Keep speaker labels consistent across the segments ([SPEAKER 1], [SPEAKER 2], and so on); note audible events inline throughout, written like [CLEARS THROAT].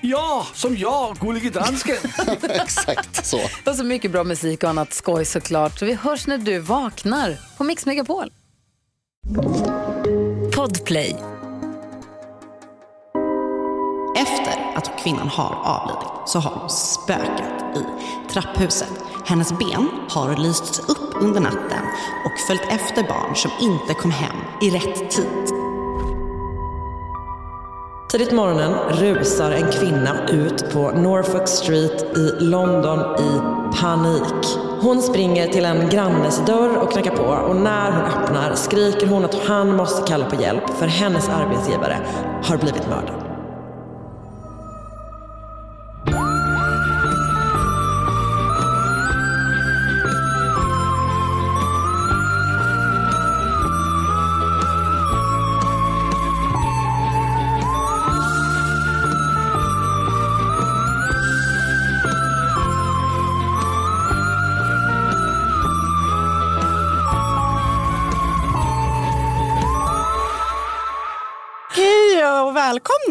[SPEAKER 1] Ja, som jag, gullige dansken. [LAUGHS]
[SPEAKER 2] Exakt så.
[SPEAKER 3] Och så mycket bra musik och annat skoj såklart. Så vi hörs när du vaknar på Mix Megapol.
[SPEAKER 4] Podplay.
[SPEAKER 5] Efter att kvinnan har avlidit så har hon spökat i trapphuset. Hennes ben har lysts upp under natten och följt efter barn som inte kom hem i rätt tid.
[SPEAKER 6] Tidigt morgonen rusar en kvinna ut på Norfolk Street i London i panik. Hon springer till en grannes dörr och knackar på och när hon öppnar skriker hon att han måste kalla på hjälp för hennes arbetsgivare har blivit mördad.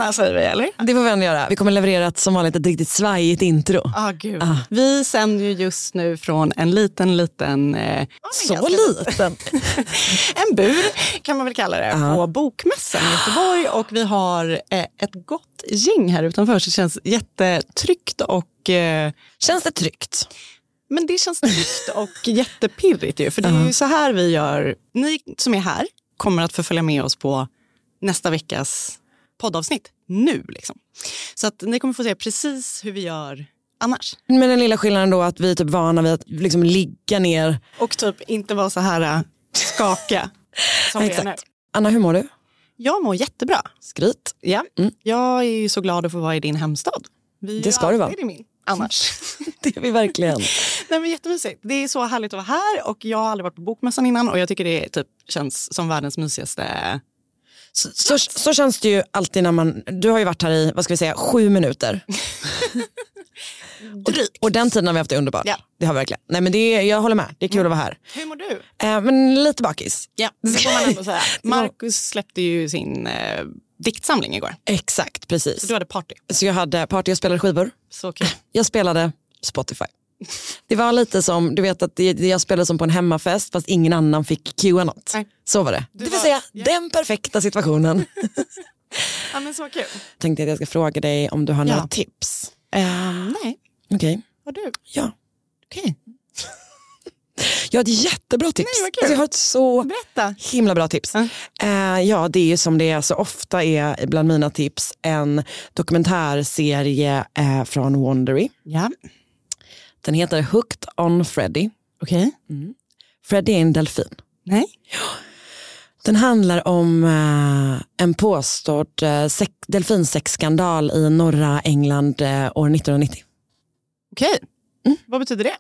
[SPEAKER 5] Välkomna säger vi eller?
[SPEAKER 6] Det får vi ändå göra. Vi kommer leverera ett som vanligt ett riktigt svajigt intro.
[SPEAKER 5] Ah, gud. Vi sänder ju just nu från en liten, liten... Eh,
[SPEAKER 6] Så liten. [LAUGHS]
[SPEAKER 5] en bur kan man väl kalla det,
[SPEAKER 6] Ja.
[SPEAKER 5] på Bokmässan i Göteborg. Och vi har eh, ett gott gäng här utanför så det känns jättetryggt och eh,
[SPEAKER 6] Känns det tryggt?
[SPEAKER 5] Men det känns tryggt och [LAUGHS] jättepirrigt ju. För det är ju så här vi gör. Ni som är här kommer att få följa med oss på nästa veckas poddavsnitt nu. Liksom. Så att ni kommer få se precis hur vi gör annars.
[SPEAKER 6] Men den lilla skillnaden då att vi är typ vana vid att liksom ligga ner.
[SPEAKER 5] Och typ inte vara så här äh, skaka [LAUGHS] som vi är nu.
[SPEAKER 6] Anna, hur mår du?
[SPEAKER 5] Jag mår jättebra.
[SPEAKER 6] Skryt.
[SPEAKER 5] Ja.
[SPEAKER 6] Mm.
[SPEAKER 5] Jag är ju så glad att få vara i din hemstad. Vi
[SPEAKER 6] Det ska du vara.
[SPEAKER 5] i min. Annars. [LAUGHS]
[SPEAKER 6] Det är vi verkligen. [LAUGHS]
[SPEAKER 5] Nej, men jättemysigt. Det är så härligt att vara här och jag har aldrig varit på Bokmässan innan och jag tycker det typ känns som världens mysigaste
[SPEAKER 6] Så, så, så känns det ju alltid när man, du har ju varit här i, vad ska vi säga, sju minuter. [LAUGHS] och, och den tiden har vi haft det underbart.
[SPEAKER 5] Ja.
[SPEAKER 6] Det har vi verkligen. Nej men det är, jag håller med, det är kul att vara här.
[SPEAKER 5] Hur mår du?
[SPEAKER 6] Eh, men lite bakis.
[SPEAKER 5] Ja, det får man ändå säga. [LAUGHS] Marcus släppte ju sin eh, diktsamling igår.
[SPEAKER 6] Exakt, precis.
[SPEAKER 5] Så du hade party.
[SPEAKER 6] Så jag hade party och spelade skivor.
[SPEAKER 5] Så kul.
[SPEAKER 6] Jag spelade Spotify. Det var lite som, du vet att det, jag spelade som på en hemmafest fast ingen annan fick cuea något.
[SPEAKER 5] Nej.
[SPEAKER 6] Så var det. Det vill
[SPEAKER 5] var-
[SPEAKER 6] säga
[SPEAKER 5] ja.
[SPEAKER 6] den perfekta situationen. [LAUGHS]
[SPEAKER 5] Ja, men så kul.
[SPEAKER 6] Tänkte att jag ska fråga dig om du har
[SPEAKER 5] Ja.
[SPEAKER 6] några tips.
[SPEAKER 5] Ehm, nej,
[SPEAKER 6] Okej,
[SPEAKER 5] har du?
[SPEAKER 6] ja.
[SPEAKER 5] Okej. [LAUGHS]
[SPEAKER 6] Jag har ett jättebra tips.
[SPEAKER 5] Nej.
[SPEAKER 6] Alltså, jag har ett så
[SPEAKER 5] Berätta.
[SPEAKER 6] himla bra tips.
[SPEAKER 5] Ja.
[SPEAKER 6] Eh, ja, det är ju som det är så ofta är bland mina tips en dokumentärserie eh, från Wondery.
[SPEAKER 5] Ja,
[SPEAKER 6] Den heter Hooked on Freddy.
[SPEAKER 5] okej.
[SPEAKER 6] Freddy är en delfin.
[SPEAKER 5] Nej.
[SPEAKER 6] Den handlar om eh, en påstådd eh, sex, delfinsexskandal i norra England eh, år 1990.
[SPEAKER 5] Okej. Vad betyder det?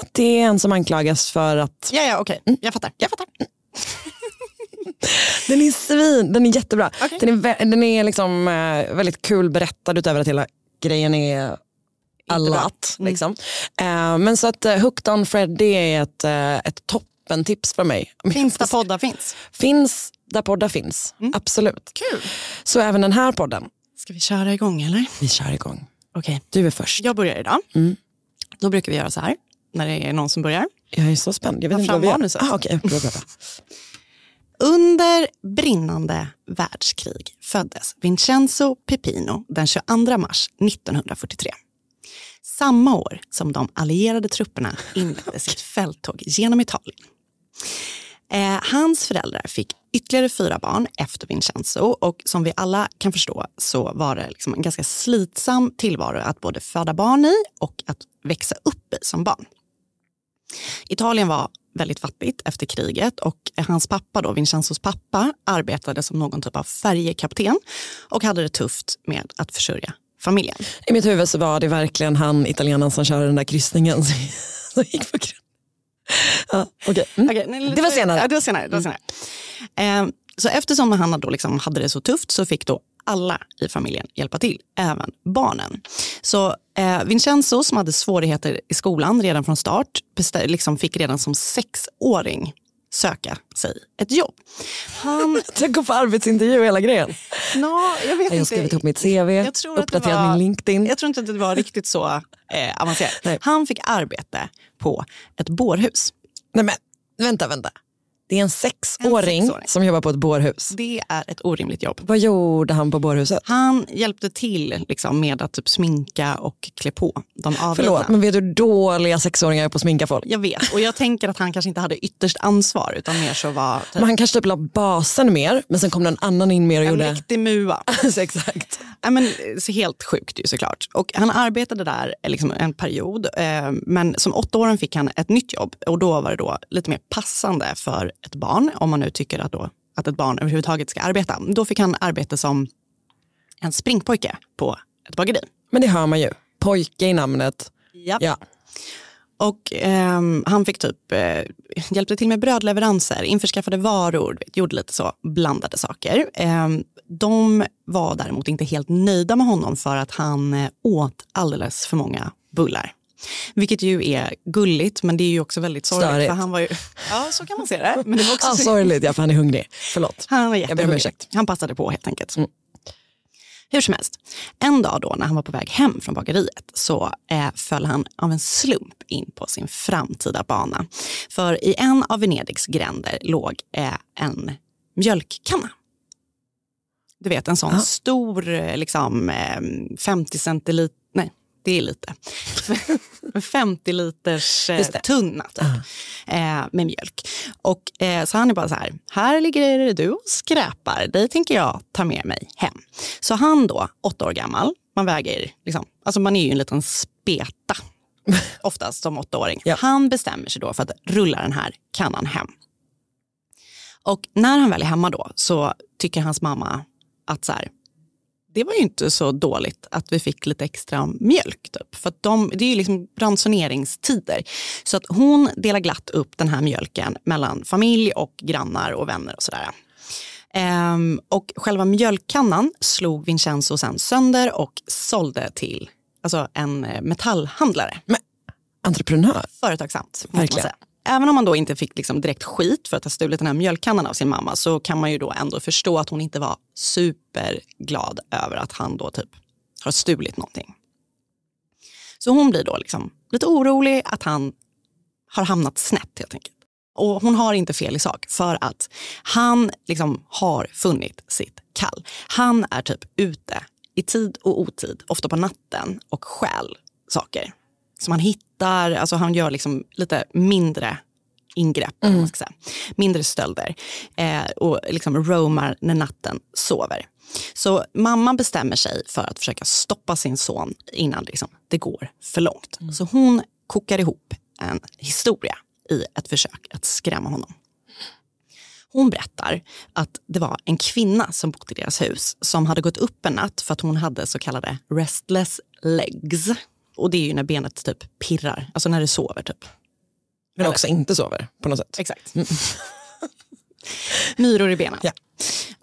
[SPEAKER 6] Att det är en som anklagas för att
[SPEAKER 5] Ja, ja, okej. Jag fattar. Jag fattar.
[SPEAKER 6] Den är svin, den är jättebra.
[SPEAKER 5] Okej.
[SPEAKER 6] Den är, den är liksom väldigt kul berättad utöver att hela grejen är a lot. Liksom. Eh, men så att uh, Hooked on Freddy är ett, uh, ett toppentips för mig.
[SPEAKER 5] Finns där poddar finns?
[SPEAKER 6] Finns där poddar finns, absolut.
[SPEAKER 5] Kul.
[SPEAKER 6] Så även den här podden.
[SPEAKER 5] Ska vi köra igång eller?
[SPEAKER 6] Vi kör igång.
[SPEAKER 5] Okej.
[SPEAKER 6] Du är först.
[SPEAKER 5] Jag börjar idag.
[SPEAKER 6] Mm.
[SPEAKER 5] Då brukar vi göra så här, när det är någon som börjar.
[SPEAKER 6] Jag är så spänd. Jag vet inte vad vi gör. Ah, okay. bra, bra, bra. [LAUGHS]
[SPEAKER 5] Under brinnande världskrig föddes Vincenzo Pepino den 22 mars 1943. Samma år som de allierade trupperna inledde sitt [LAUGHS] fälttåg genom Italien. Eh, hans föräldrar fick ytterligare fyra barn efter Vincenzo och som vi alla kan förstå så var det liksom en ganska slitsam tillvaro att både föda barn i och att växa upp i som barn. Italien var väldigt fattigt efter kriget och hans pappa, då, Vincenzos pappa, arbetade som någon typ av färjekapten och hade det tufft med att försörja familjen.
[SPEAKER 6] I mitt huvud så var det verkligen han italienaren som körde den där kryssningen som [LAUGHS] gick på grund. Ja, okay. mm.
[SPEAKER 5] Okej, nej,
[SPEAKER 6] Det var senare.
[SPEAKER 5] Ja, det var senare. Det var senare. Eh, så eftersom han då liksom hade det så tufft så fick då alla i familjen hjälpa till, även barnen. Så eh, Vincenzo som hade svårigheter i skolan redan från start liksom fick redan som sexåring söka sig ett jobb. Han,
[SPEAKER 6] Tänk att få arbetsintervju hela grejen.
[SPEAKER 5] no, jag vet
[SPEAKER 6] Jag har skrivit ihop mitt CV,
[SPEAKER 5] Jag tror
[SPEAKER 6] uppdaterat
[SPEAKER 5] var-
[SPEAKER 6] min LinkedIn.
[SPEAKER 5] Jag tror inte att det var riktigt så eh, avancerat.
[SPEAKER 6] Nej.
[SPEAKER 5] Han fick arbete på ett bårhus.
[SPEAKER 6] Nej men vänta, vänta. Det är en sexåring,
[SPEAKER 5] En sexåring.
[SPEAKER 6] som jobbar på ett bårhus.
[SPEAKER 5] Det är ett orimligt jobb.
[SPEAKER 6] Vad gjorde han på bårhuset?
[SPEAKER 5] Han hjälpte till liksom, med att typ sminka och klä på de avlidna.
[SPEAKER 6] Förlåt, men vet du hur dåliga sexåringar är på att sminka folk?
[SPEAKER 5] Jag vet, och jag tänker att han kanske inte hade ytterst ansvar utan mer så var typ,
[SPEAKER 6] Men han kanske typ la basen mer, men sen kom en annan in mer och
[SPEAKER 5] en
[SPEAKER 6] gjorde...
[SPEAKER 5] riktig mua. [LAUGHS]
[SPEAKER 6] Alltså, exakt.
[SPEAKER 5] Nej, men, så helt sjukt ju såklart. Och han arbetade där liksom, en period, eh, men som åttaåring fick han ett nytt jobb och då var det då lite mer passande för ett barn, om man nu tycker att, då, att ett barn överhuvudtaget ska arbeta. Då fick han arbete som en springpojke på ett bageri.
[SPEAKER 6] Men det hör man ju. Pojke i namnet.
[SPEAKER 5] Japp.
[SPEAKER 6] Ja.
[SPEAKER 5] Och ehm, han fick typ, eh, hjälpte till med brödleveranser, införskaffade varor, gjorde lite så blandade saker. Ehm, de var däremot inte helt nöjda med honom för att han eh, åt alldeles för många bullar. Vilket ju är gulligt, men det är ju också väldigt sorgligt.
[SPEAKER 6] Störigt.
[SPEAKER 5] För han var ju, ja, så kan man se det. Men det var också
[SPEAKER 6] Ah, sorgligt, ja, för han är hungrig. Förlåt.
[SPEAKER 5] han var jättehungrig. Han passade på helt enkelt.
[SPEAKER 6] Mm.
[SPEAKER 5] Hur som helst, en dag då när han var på väg hem från bageriet så eh, föll han av en slump in på sin framtida bana. För i en av Venedigs gränder låg eh, en mjölkkanna. Du vet en sån
[SPEAKER 6] Ja.
[SPEAKER 5] stor, eh, liksom eh, 50 centiliter, det är lite, [LAUGHS] 50 liters eh, tunna typ, eh, med mjölk. Och, eh, så han är bara så här, här ligger du och skräpar, dig tänker jag ta med mig hem. Så han då, åtta år gammal, man väger, liksom, alltså man är ju en liten speta [LAUGHS] oftast som åttaåring.
[SPEAKER 6] Ja.
[SPEAKER 5] Han bestämmer sig då för att rulla den här kannan hem. Och när han väl är hemma då så tycker hans mamma att så här, det var ju inte så dåligt att vi fick lite extra mjölk. Typ. För de, det är ju liksom ransoneringstider. Så att hon delar glatt upp den här mjölken mellan familj och grannar och vänner och sådär. Ehm, och själva mjölkkannan slog Vincenzo sen sönder och sålde till alltså en eh, metallhandlare.
[SPEAKER 6] Entreprenör.
[SPEAKER 5] Företagsamt,
[SPEAKER 6] Verkligen.
[SPEAKER 5] Även om man då inte fick liksom direkt skit för att ha stulit den här mjölkkannan av sin mamma så kan man ju då ändå förstå att hon inte var superglad över att han då typ har stulit någonting. Så hon blir då liksom lite orolig att han har hamnat snett helt enkelt. Och hon har inte fel i sak för att han liksom har funnit sitt kall. Han är typ ute i tid och otid, ofta på natten och stjäl saker som han hittar. Alltså han gör liksom lite mindre ingrepp, om man ska säga. mindre stölder eh, och liksom roamar när natten sover. Så mamman bestämmer sig för att försöka stoppa sin son innan liksom, det går för långt. Så hon kokar ihop en historia i ett försök att skrämma honom. Hon berättar att det var en kvinna som bodde i deras hus som hade gått upp en natt för att hon hade så kallade restless legs. Och det är ju när benet typ pirrar, alltså när det sover typ.
[SPEAKER 6] Men också inte sover på något sätt.
[SPEAKER 5] Exakt. [LAUGHS] Myror i benen.
[SPEAKER 6] Ja.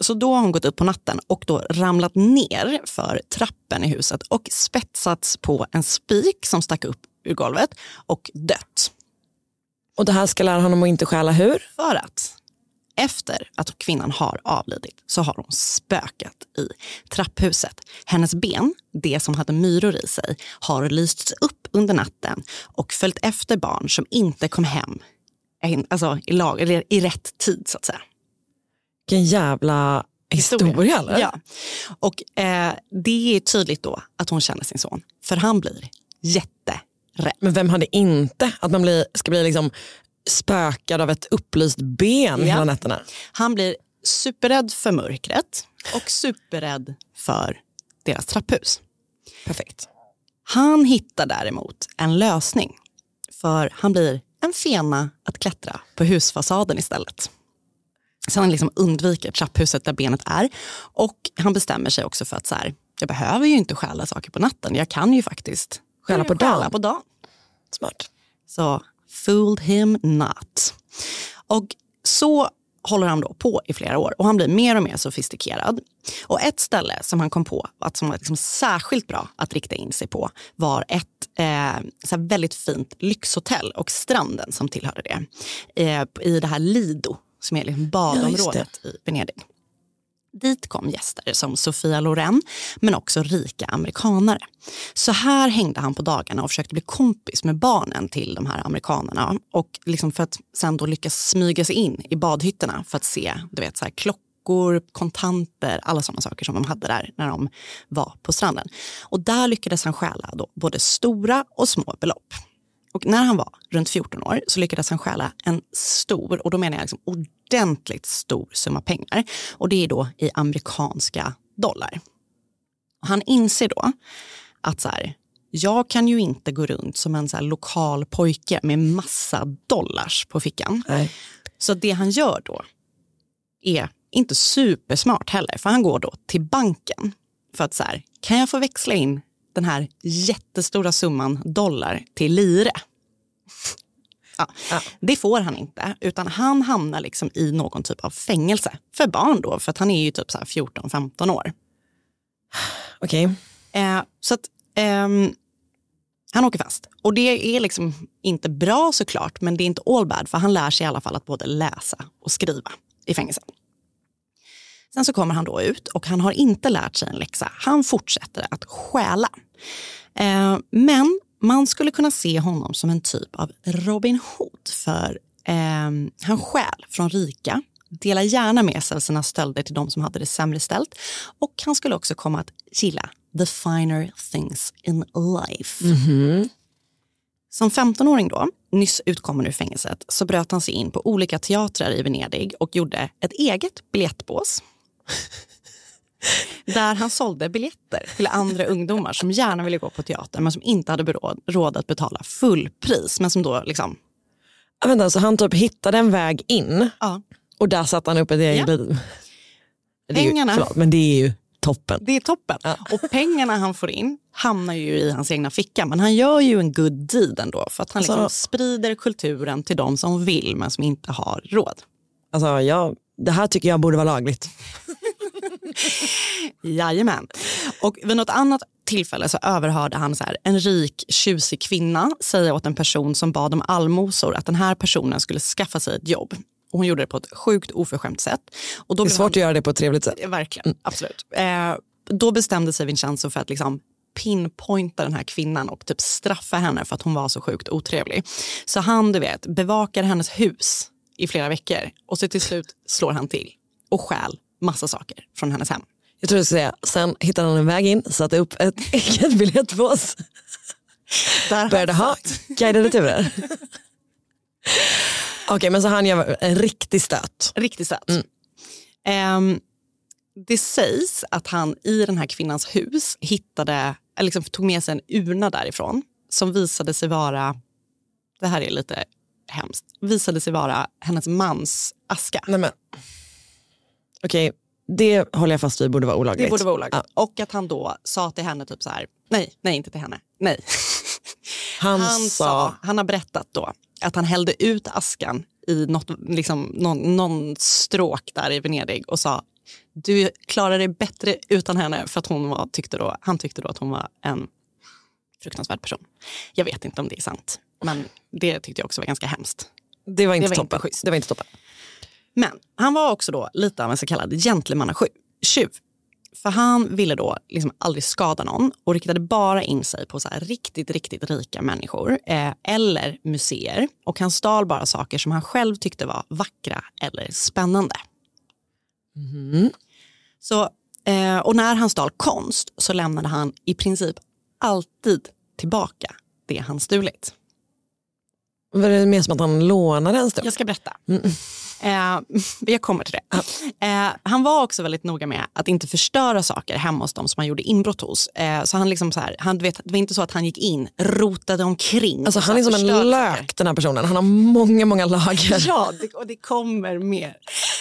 [SPEAKER 5] Så då har hon gått upp på natten och då ramlat ner för trappen i huset och spetsats på en spik som stack upp ur golvet och dött.
[SPEAKER 6] Och det här ska lära honom att inte stjäla hur?
[SPEAKER 5] För att efter att kvinnan har avlidit så har hon spökat i trapphuset. Hennes ben, det som hade myror i sig, har lysts upp under natten och följt efter barn som inte kom hem alltså, i, lag, eller i rätt tid så att säga.
[SPEAKER 6] Vilken jävla historia. eller?
[SPEAKER 5] Ja. Och eh, det är tydligt då att hon känner sin son. För han blir jätterädd.
[SPEAKER 6] Men vem hade inte att man blir, ska bli liksom spökad av ett upplyst ben
[SPEAKER 5] Ja.
[SPEAKER 6] hela nätterna?
[SPEAKER 5] Han blir superrädd för mörkret och superrädd för deras trapphus.
[SPEAKER 6] Perfekt.
[SPEAKER 5] Han hittar däremot en lösning. För han blir en fena att klättra på husfasaden istället. Så han liksom undviker trapphuset där benet är. Och han bestämmer sig också för att så här, jag behöver ju inte stjäla saker på natten. Jag kan ju faktiskt
[SPEAKER 6] Stjäla på dagen.
[SPEAKER 5] stjäla på dagen.
[SPEAKER 6] Smart.
[SPEAKER 5] Så fooled him not. Och så håller han då på i flera år och han blir mer och mer sofistikerad. Och ett ställe som han kom på att som var liksom särskilt bra att rikta in sig på var ett eh, så väldigt fint lyxhotell och stranden som tillhörde det. Eh, I det här Lido som är liksom badområdet i Venedig. Dit kom gäster som Sofia Loren, men också rika amerikanare. Så här hängde han på dagarna och försökte bli kompis med barnen till de här amerikanerna. Och liksom för att sen då lyckas smyga sig in i badhytterna för att se du vet, så här, klockor, kontanter, alla sådana saker som de hade där när de var på stranden. Och där lyckades han stjäla då både stora och små belopp. Och när han var runt 14 år så lyckades han stjäla en stor, och då menar jag liksom ordentligt stor summa pengar. Och det är då i amerikanska dollar. Och han inser då att så här, jag kan ju inte gå runt som en så lokal pojke med massa dollars på fickan.
[SPEAKER 6] Nej.
[SPEAKER 5] Så det han gör då är inte supersmart heller, för han går då till banken för att så här, kan jag få växla in den här jättestora summan dollar till lire? Ja, Det får han inte, utan han hamnar liksom i någon typ av fängelse. För barn då, för att han är ju typ så här 14-15 år.
[SPEAKER 6] Okej.
[SPEAKER 5] Eh, så att ehm, han åker fast. Och det är liksom inte bra såklart, men det är inte all bad, för han lär sig i alla fall att både läsa och skriva i fängelset. Sen så kommer han då ut och han har inte lärt sig en läxa. Han fortsätter att stjäla. Eh, men man skulle kunna se honom som en typ av Robin Hood. För eh, han stjäl från rika, delar gärna med sig av sina stölder till de som hade det sämre ställt. Och han skulle också komma att gilla the finer things in life. Som 15-åring då, nyss utkommen ur fängelset, så bröt han sig in på olika teatrar i Venedig och gjorde ett eget biljettbås. [LAUGHS] Där han sålde biljetter till andra ungdomar som gärna ville gå på teater men som inte hade råd, råd att betala fullpris. Men som då liksom,
[SPEAKER 6] Ja, vänta, så han typ hittade en väg in
[SPEAKER 5] ja,
[SPEAKER 6] och där satte han upp ett eget
[SPEAKER 5] Ja.
[SPEAKER 6] Det är ju,
[SPEAKER 5] Pengarna.
[SPEAKER 6] förlåt, men det är ju toppen.
[SPEAKER 5] det är toppen. Och pengarna han får in hamnar ju i hans egna ficka. Men han gör ju en good deed ändå. För att han liksom
[SPEAKER 6] Alltså-
[SPEAKER 5] sprider kulturen till de som vill men som inte har råd.
[SPEAKER 6] Alltså, jag, det här tycker jag borde vara lagligt. [LAUGHS]
[SPEAKER 5] Jajamän. Och vid något annat tillfälle så överhörde han så här, en rik tjusig kvinna säga åt en person som bad om allmosor att den här personen skulle skaffa sig ett jobb. Och hon gjorde det på ett sjukt oförskämt sätt. Och då
[SPEAKER 6] Det är svårt att göra det på ett trevligt sätt.
[SPEAKER 5] han, Verkligen, absolut. Eh, då bestämde sig Vincenzo för att liksom pinpointa den här kvinnan och typ straffa henne för att hon var så sjukt otrevlig. Så han, du vet, bevakar hennes hus i flera veckor och så till slut slår han till och stjäl massa saker från hennes hem.
[SPEAKER 6] Jag tror du säga, sen hittade han en väg in, satte upp ett [LAUGHS] eget biljettbås,
[SPEAKER 5] Där
[SPEAKER 6] började ha [LAUGHS] guidade turer. Okej, men så han gör en riktig stöt.
[SPEAKER 5] Riktigt sött. Ehm, det sägs att han i den här kvinnans hus hittade, eller liksom tog med sig en urna därifrån som visade sig vara, det här är lite hemskt, visade sig vara hennes mans aska.
[SPEAKER 6] Nej, men. Okej, det håller jag fast vid borde vara olagligt.
[SPEAKER 5] Det borde vara olagligt. Och att han då sa till henne typ så här, nej, nej inte till henne, nej. [LAUGHS]
[SPEAKER 6] Han,
[SPEAKER 5] Han,
[SPEAKER 6] sa,
[SPEAKER 5] sa, han har berättat då att han hällde ut askan i något, liksom, någon, någon stråk där i Venedig och sa du klarar dig bättre utan henne för att hon var, tyckte då, han tyckte då att hon var en fruktansvärd person. Jag vet inte om det är sant, men det tyckte jag också var ganska hemskt.
[SPEAKER 6] det var inte
[SPEAKER 5] det var
[SPEAKER 6] toppen.
[SPEAKER 5] inte schysst.
[SPEAKER 6] det var inte toppen.
[SPEAKER 5] Men han var också då lite av en så kallad gentlemannatjuv. För han ville då liksom aldrig skada någon och riktade bara in sig på så riktigt, riktigt rika människor eh, eller museer. Och han stal bara saker som han själv tyckte var vackra eller spännande. Så, eh, och när han stal konst så lämnade han i princip alltid tillbaka det han stulit.
[SPEAKER 6] Var det mer som att han lånade en stund?
[SPEAKER 5] Jag ska berätta. Eh, [LAUGHS] jag kommer till det. Eh, han var också väldigt noga med att inte förstöra saker hemma hos dem som han gjorde inbrott hos. Eh, så han liksom så här, han, vet, det var inte så att han gick in, rotade omkring.
[SPEAKER 6] Alltså han är som en lök
[SPEAKER 5] saker.
[SPEAKER 6] den här personen. Han har många, många lager.
[SPEAKER 5] Ja, det, och det kommer mer.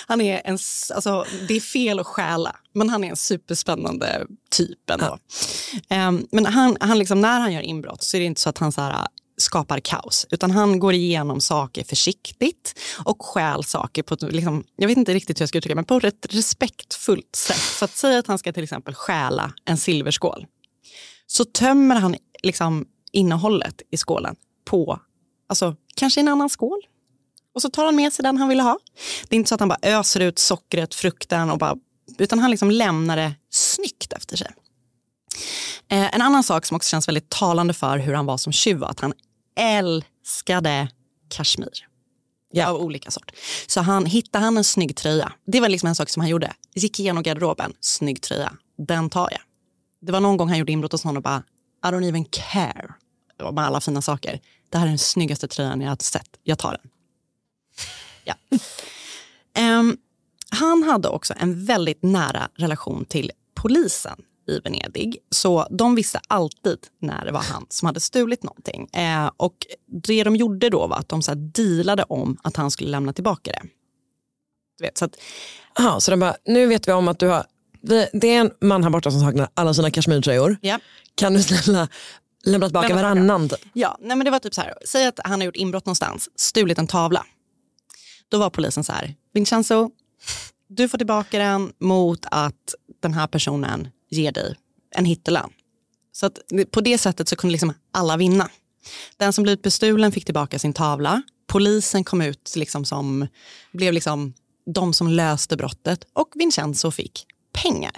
[SPEAKER 5] Han är en, alltså, det är fel att stjäla, men han är en superspännande typ ändå. Ehm, men han, han liksom, när han gör inbrott så är det inte så att han så här, skapar kaos, utan han går igenom saker försiktigt och stjäl saker på ett, liksom, jag vet inte riktigt hur jag ska uttrycka men på ett respektfullt sätt. Så att säga att han ska till exempel stjäla en silverskål, så tömmer han liksom innehållet i skålen på, alltså kanske en annan skål, och så tar han med sig den han ville ha. Det är inte så att han bara öser ut sockret, frukten och bara, utan han liksom lämnar det snyggt efter sig. Eh, en annan sak som också känns väldigt talande för hur han var som tjuv var att han älskade kashmir. Av olika sort. Så han, hittade han en snygg tröja, det var liksom en sak som han gjorde. Gick igenom garderoben, snygg tröja, den tar jag. Det var någon gång han gjorde inbrott hos någon och bara, I don't even care. Med alla fina saker. Det här är den snyggaste tröjan jag har sett, jag tar den. Ja. Ehm, han hade också en väldigt nära relation till polisen i Venedig. Så de visste alltid när det var han som hade stulit någonting. Eh, och det de gjorde då var att de så här dealade om att han skulle lämna tillbaka det. Du vet, så att,
[SPEAKER 6] Aha, så de bara, nu vet vi om att du har, det, är en man här borta som saknar alla sina kashmirtröjor.
[SPEAKER 5] ja.
[SPEAKER 6] Kan du snälla lämna tillbaka
[SPEAKER 5] Lämna
[SPEAKER 6] varannan?
[SPEAKER 5] Ja, nej men det var typ så här. Säg att han har gjort inbrott någonstans, stulit en tavla. Då var polisen så här, Vincenzo, du får tillbaka den mot att den här personen ger dig en hittelön. Så att på det sättet så kunde liksom alla vinna. Den som blivit bestulen fick tillbaka sin tavla. Polisen kom ut liksom som, blev liksom de som löste brottet och Vincenzo fick pengar.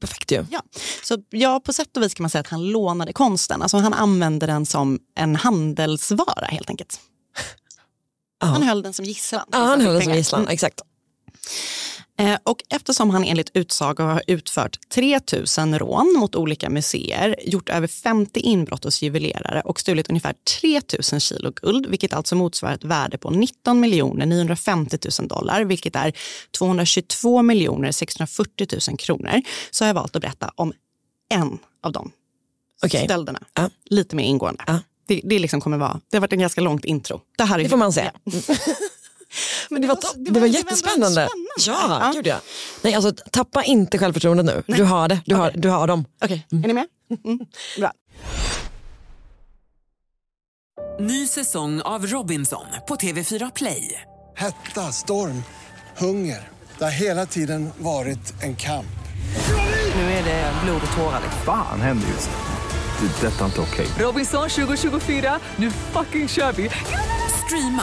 [SPEAKER 6] Perfekt ju.
[SPEAKER 5] Ja. Så ja, på sätt och vis kan man säga att han lånade konsten. Alltså han använde den som en handelsvara helt enkelt. Han höll den som gisslan.
[SPEAKER 6] Ja, han höll den som gisslan, exakt.
[SPEAKER 5] Eh, Och eftersom han enligt utsago har utfört 3000 rån mot olika museer, gjort över 50 inbrott hos juvelerare och stulit ungefär 3000 kilo guld, vilket alltså motsvarar ett värde på 19 950 000 dollar, vilket är 222 640 000 kronor, så har jag valt att berätta om en av de
[SPEAKER 6] Okej.
[SPEAKER 5] stölderna.
[SPEAKER 6] Ja.
[SPEAKER 5] Lite mer ingående.
[SPEAKER 6] Ja.
[SPEAKER 5] Det, det, liksom kommer vara, det har varit en ganska långt intro. Det, här är
[SPEAKER 6] Det får man säga.
[SPEAKER 5] Ja.
[SPEAKER 6] Men det var,
[SPEAKER 5] var-
[SPEAKER 6] det
[SPEAKER 5] det
[SPEAKER 6] var,
[SPEAKER 5] var-
[SPEAKER 6] jättespännande.
[SPEAKER 5] det ändå
[SPEAKER 6] Ja,
[SPEAKER 5] spännande.
[SPEAKER 6] gud ja. Nej, alltså, tappa inte självförtroendet nu. Du har det. Du har, du har dem.
[SPEAKER 5] Okej, är ni med? Mm. Bra.
[SPEAKER 4] Ny säsong av Robinson på TV4 Play.
[SPEAKER 7] Hetta, storm, hunger. Det har hela tiden varit en kamp.
[SPEAKER 4] Nu är det blod och tårar.
[SPEAKER 1] Fan händer just nu. Det. är Detta är inte okej.
[SPEAKER 4] Robinson 2024, nu fucking kör vi! Streama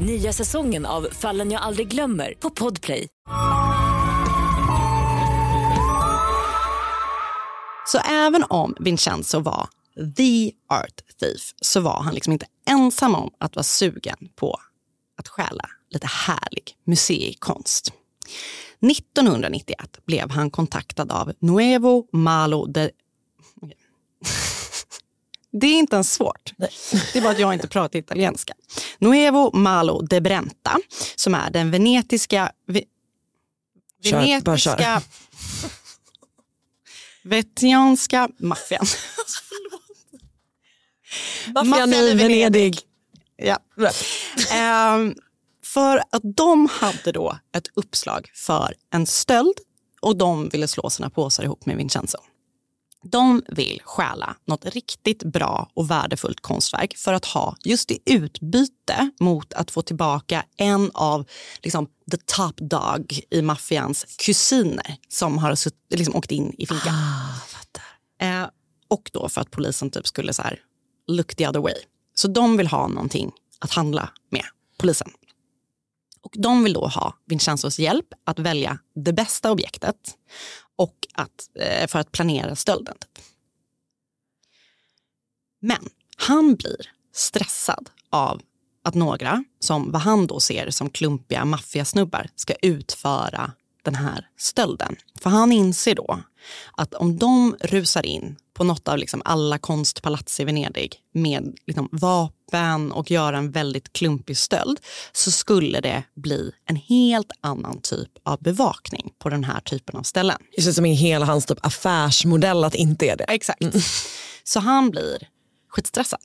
[SPEAKER 8] Nya säsongen av Fallen jag aldrig glömmer på Podplay.
[SPEAKER 5] Så även om Vincenzo var the art thief så var han liksom inte ensam om att vara sugen på att stjäla lite härlig museikonst. 1991 blev han kontaktad av Nuevo Malo de... Det är inte ens svårt. Det är bara att jag inte pratar italienska. Nuevo Malo de Brenta, som är den venetiska... Ve,
[SPEAKER 6] Kör,
[SPEAKER 5] venetiska... Venetianska [LAUGHS] maffian.
[SPEAKER 6] Maffian i Venedig.
[SPEAKER 5] Ja. Ehm, för att de hade då ett uppslag för en stöld och de ville slå sina påsar ihop med Vincenzo. De vill stjäla något riktigt bra och värdefullt konstverk för att ha just i utbyte mot att få tillbaka en av liksom, the top dog i maffians kusiner som har liksom, åkt in i finkan. eh, och då för att polisen typ skulle så här, look the other way. Så de vill ha någonting att handla med, polisen. Och de vill då ha Vincenzos hjälp att välja det bästa objektet och att, eh, för att planera stölden. Typ. Men han blir stressad av att några, som vad han då ser som klumpiga maffiasnubbar, ska utföra den här stölden. För han inser då att om de rusar in på något av liksom alla konstpalats i Venedig med liksom vapen och gör en väldigt klumpig stöld så skulle det bli en helt annan typ av bevakning på den här typen av ställen.
[SPEAKER 6] Det känns som en hela hans typ affärsmodell att inte är det.
[SPEAKER 5] Exakt. Så han blir skitstressad.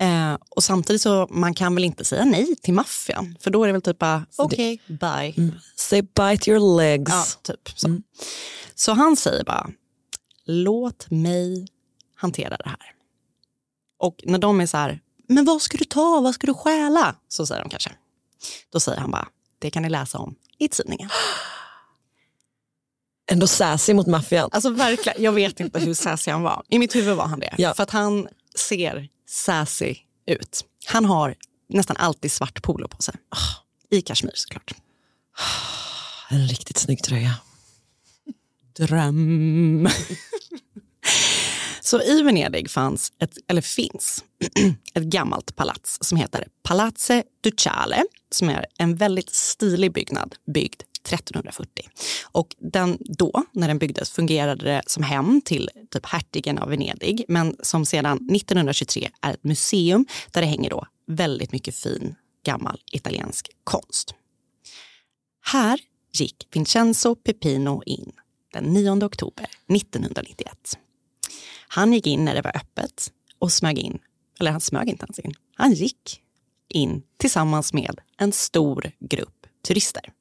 [SPEAKER 5] Eh, och samtidigt så man kan väl inte säga nej till maffian för då är det väl typ bara okej, okay, bye.
[SPEAKER 6] Mm. Say bye to your legs.
[SPEAKER 5] Ja, typ så. Mm. så han säger bara låt mig hantera det här. Och när de är så här, men vad ska du ta, vad ska du stjäla? Så säger de kanske. Då säger han bara, det kan ni läsa om i tidningen. [GASPS]
[SPEAKER 6] Ändå sassy mot maffian.
[SPEAKER 5] Alltså verkligen, jag vet inte hur sassy han var. I mitt huvud var han det. Ja. För att han ser sassy ut. Han har nästan alltid svart polo på sig. I kashmir såklart.
[SPEAKER 6] En riktigt snygg tröja.
[SPEAKER 5] Dröm. Så i Venedig fanns, ett, eller finns, [CLEARS THROAT] ett gammalt palats som heter Palazze Ducale som är en väldigt stilig byggnad byggd 1340. Och den då, när den byggdes, fungerade det som hem till typ hertigen av Venedig men som sedan 1923 är ett museum där det hänger då väldigt mycket fin gammal italiensk konst. Här gick Vincenzo Pepino in den 9 oktober 1991. Han gick in när det var öppet och smög in, eller han smög inte ens in, han gick in tillsammans med en stor grupp turister.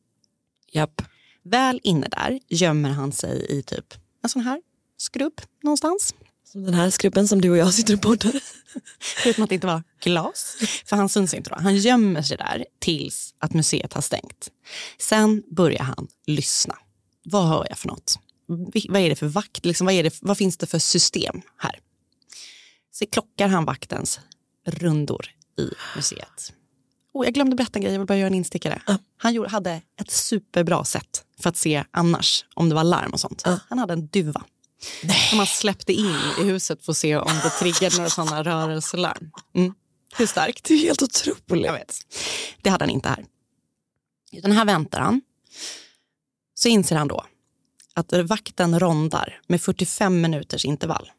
[SPEAKER 6] Japp.
[SPEAKER 5] Väl inne där gömmer han sig i typ en sån här skrubb någonstans.
[SPEAKER 6] Som den här skrubben som du och jag sitter och poddar. [LAUGHS]
[SPEAKER 5] Förutom att det inte var glas. För han syns inte då. Han gömmer sig där tills att museet har stängt. Sen börjar han lyssna. Vad hör jag för något? Vad är det för vakt? Liksom, vad, är det, vad finns det för system här? Så klockar han vaktens rundor i museet. Oh, jag glömde berätta en grej, jag vill bara göra en instickare. Uh. Han gjorde, hade ett superbra sätt för att se annars om det var larm och sånt. Uh. Han hade en duva. Nej. Som han släppte in i huset för att se om det triggade några sådana rörelselarm. Mm. Hur starkt?
[SPEAKER 6] Det är helt otroligt.
[SPEAKER 5] Jag vet. Det hade han inte här. Utan här väntar han. Så inser han då att vakten rondar med 45 minuters intervall.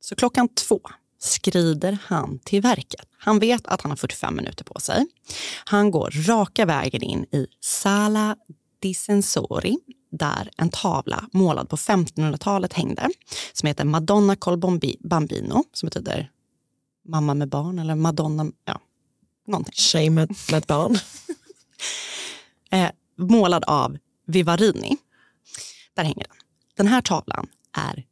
[SPEAKER 5] Så klockan två skrider han till verket. Han vet att han har 45 minuter på sig. Han går raka vägen in i Sala di Sensori där en tavla målad på 1500-talet hängde som heter Madonna col bambino som betyder mamma med barn eller Madonna, ja, någonting.
[SPEAKER 6] Tjej med, med barn. [LAUGHS]
[SPEAKER 5] eh, målad av Vivarini. Där hänger den. Den här tavlan är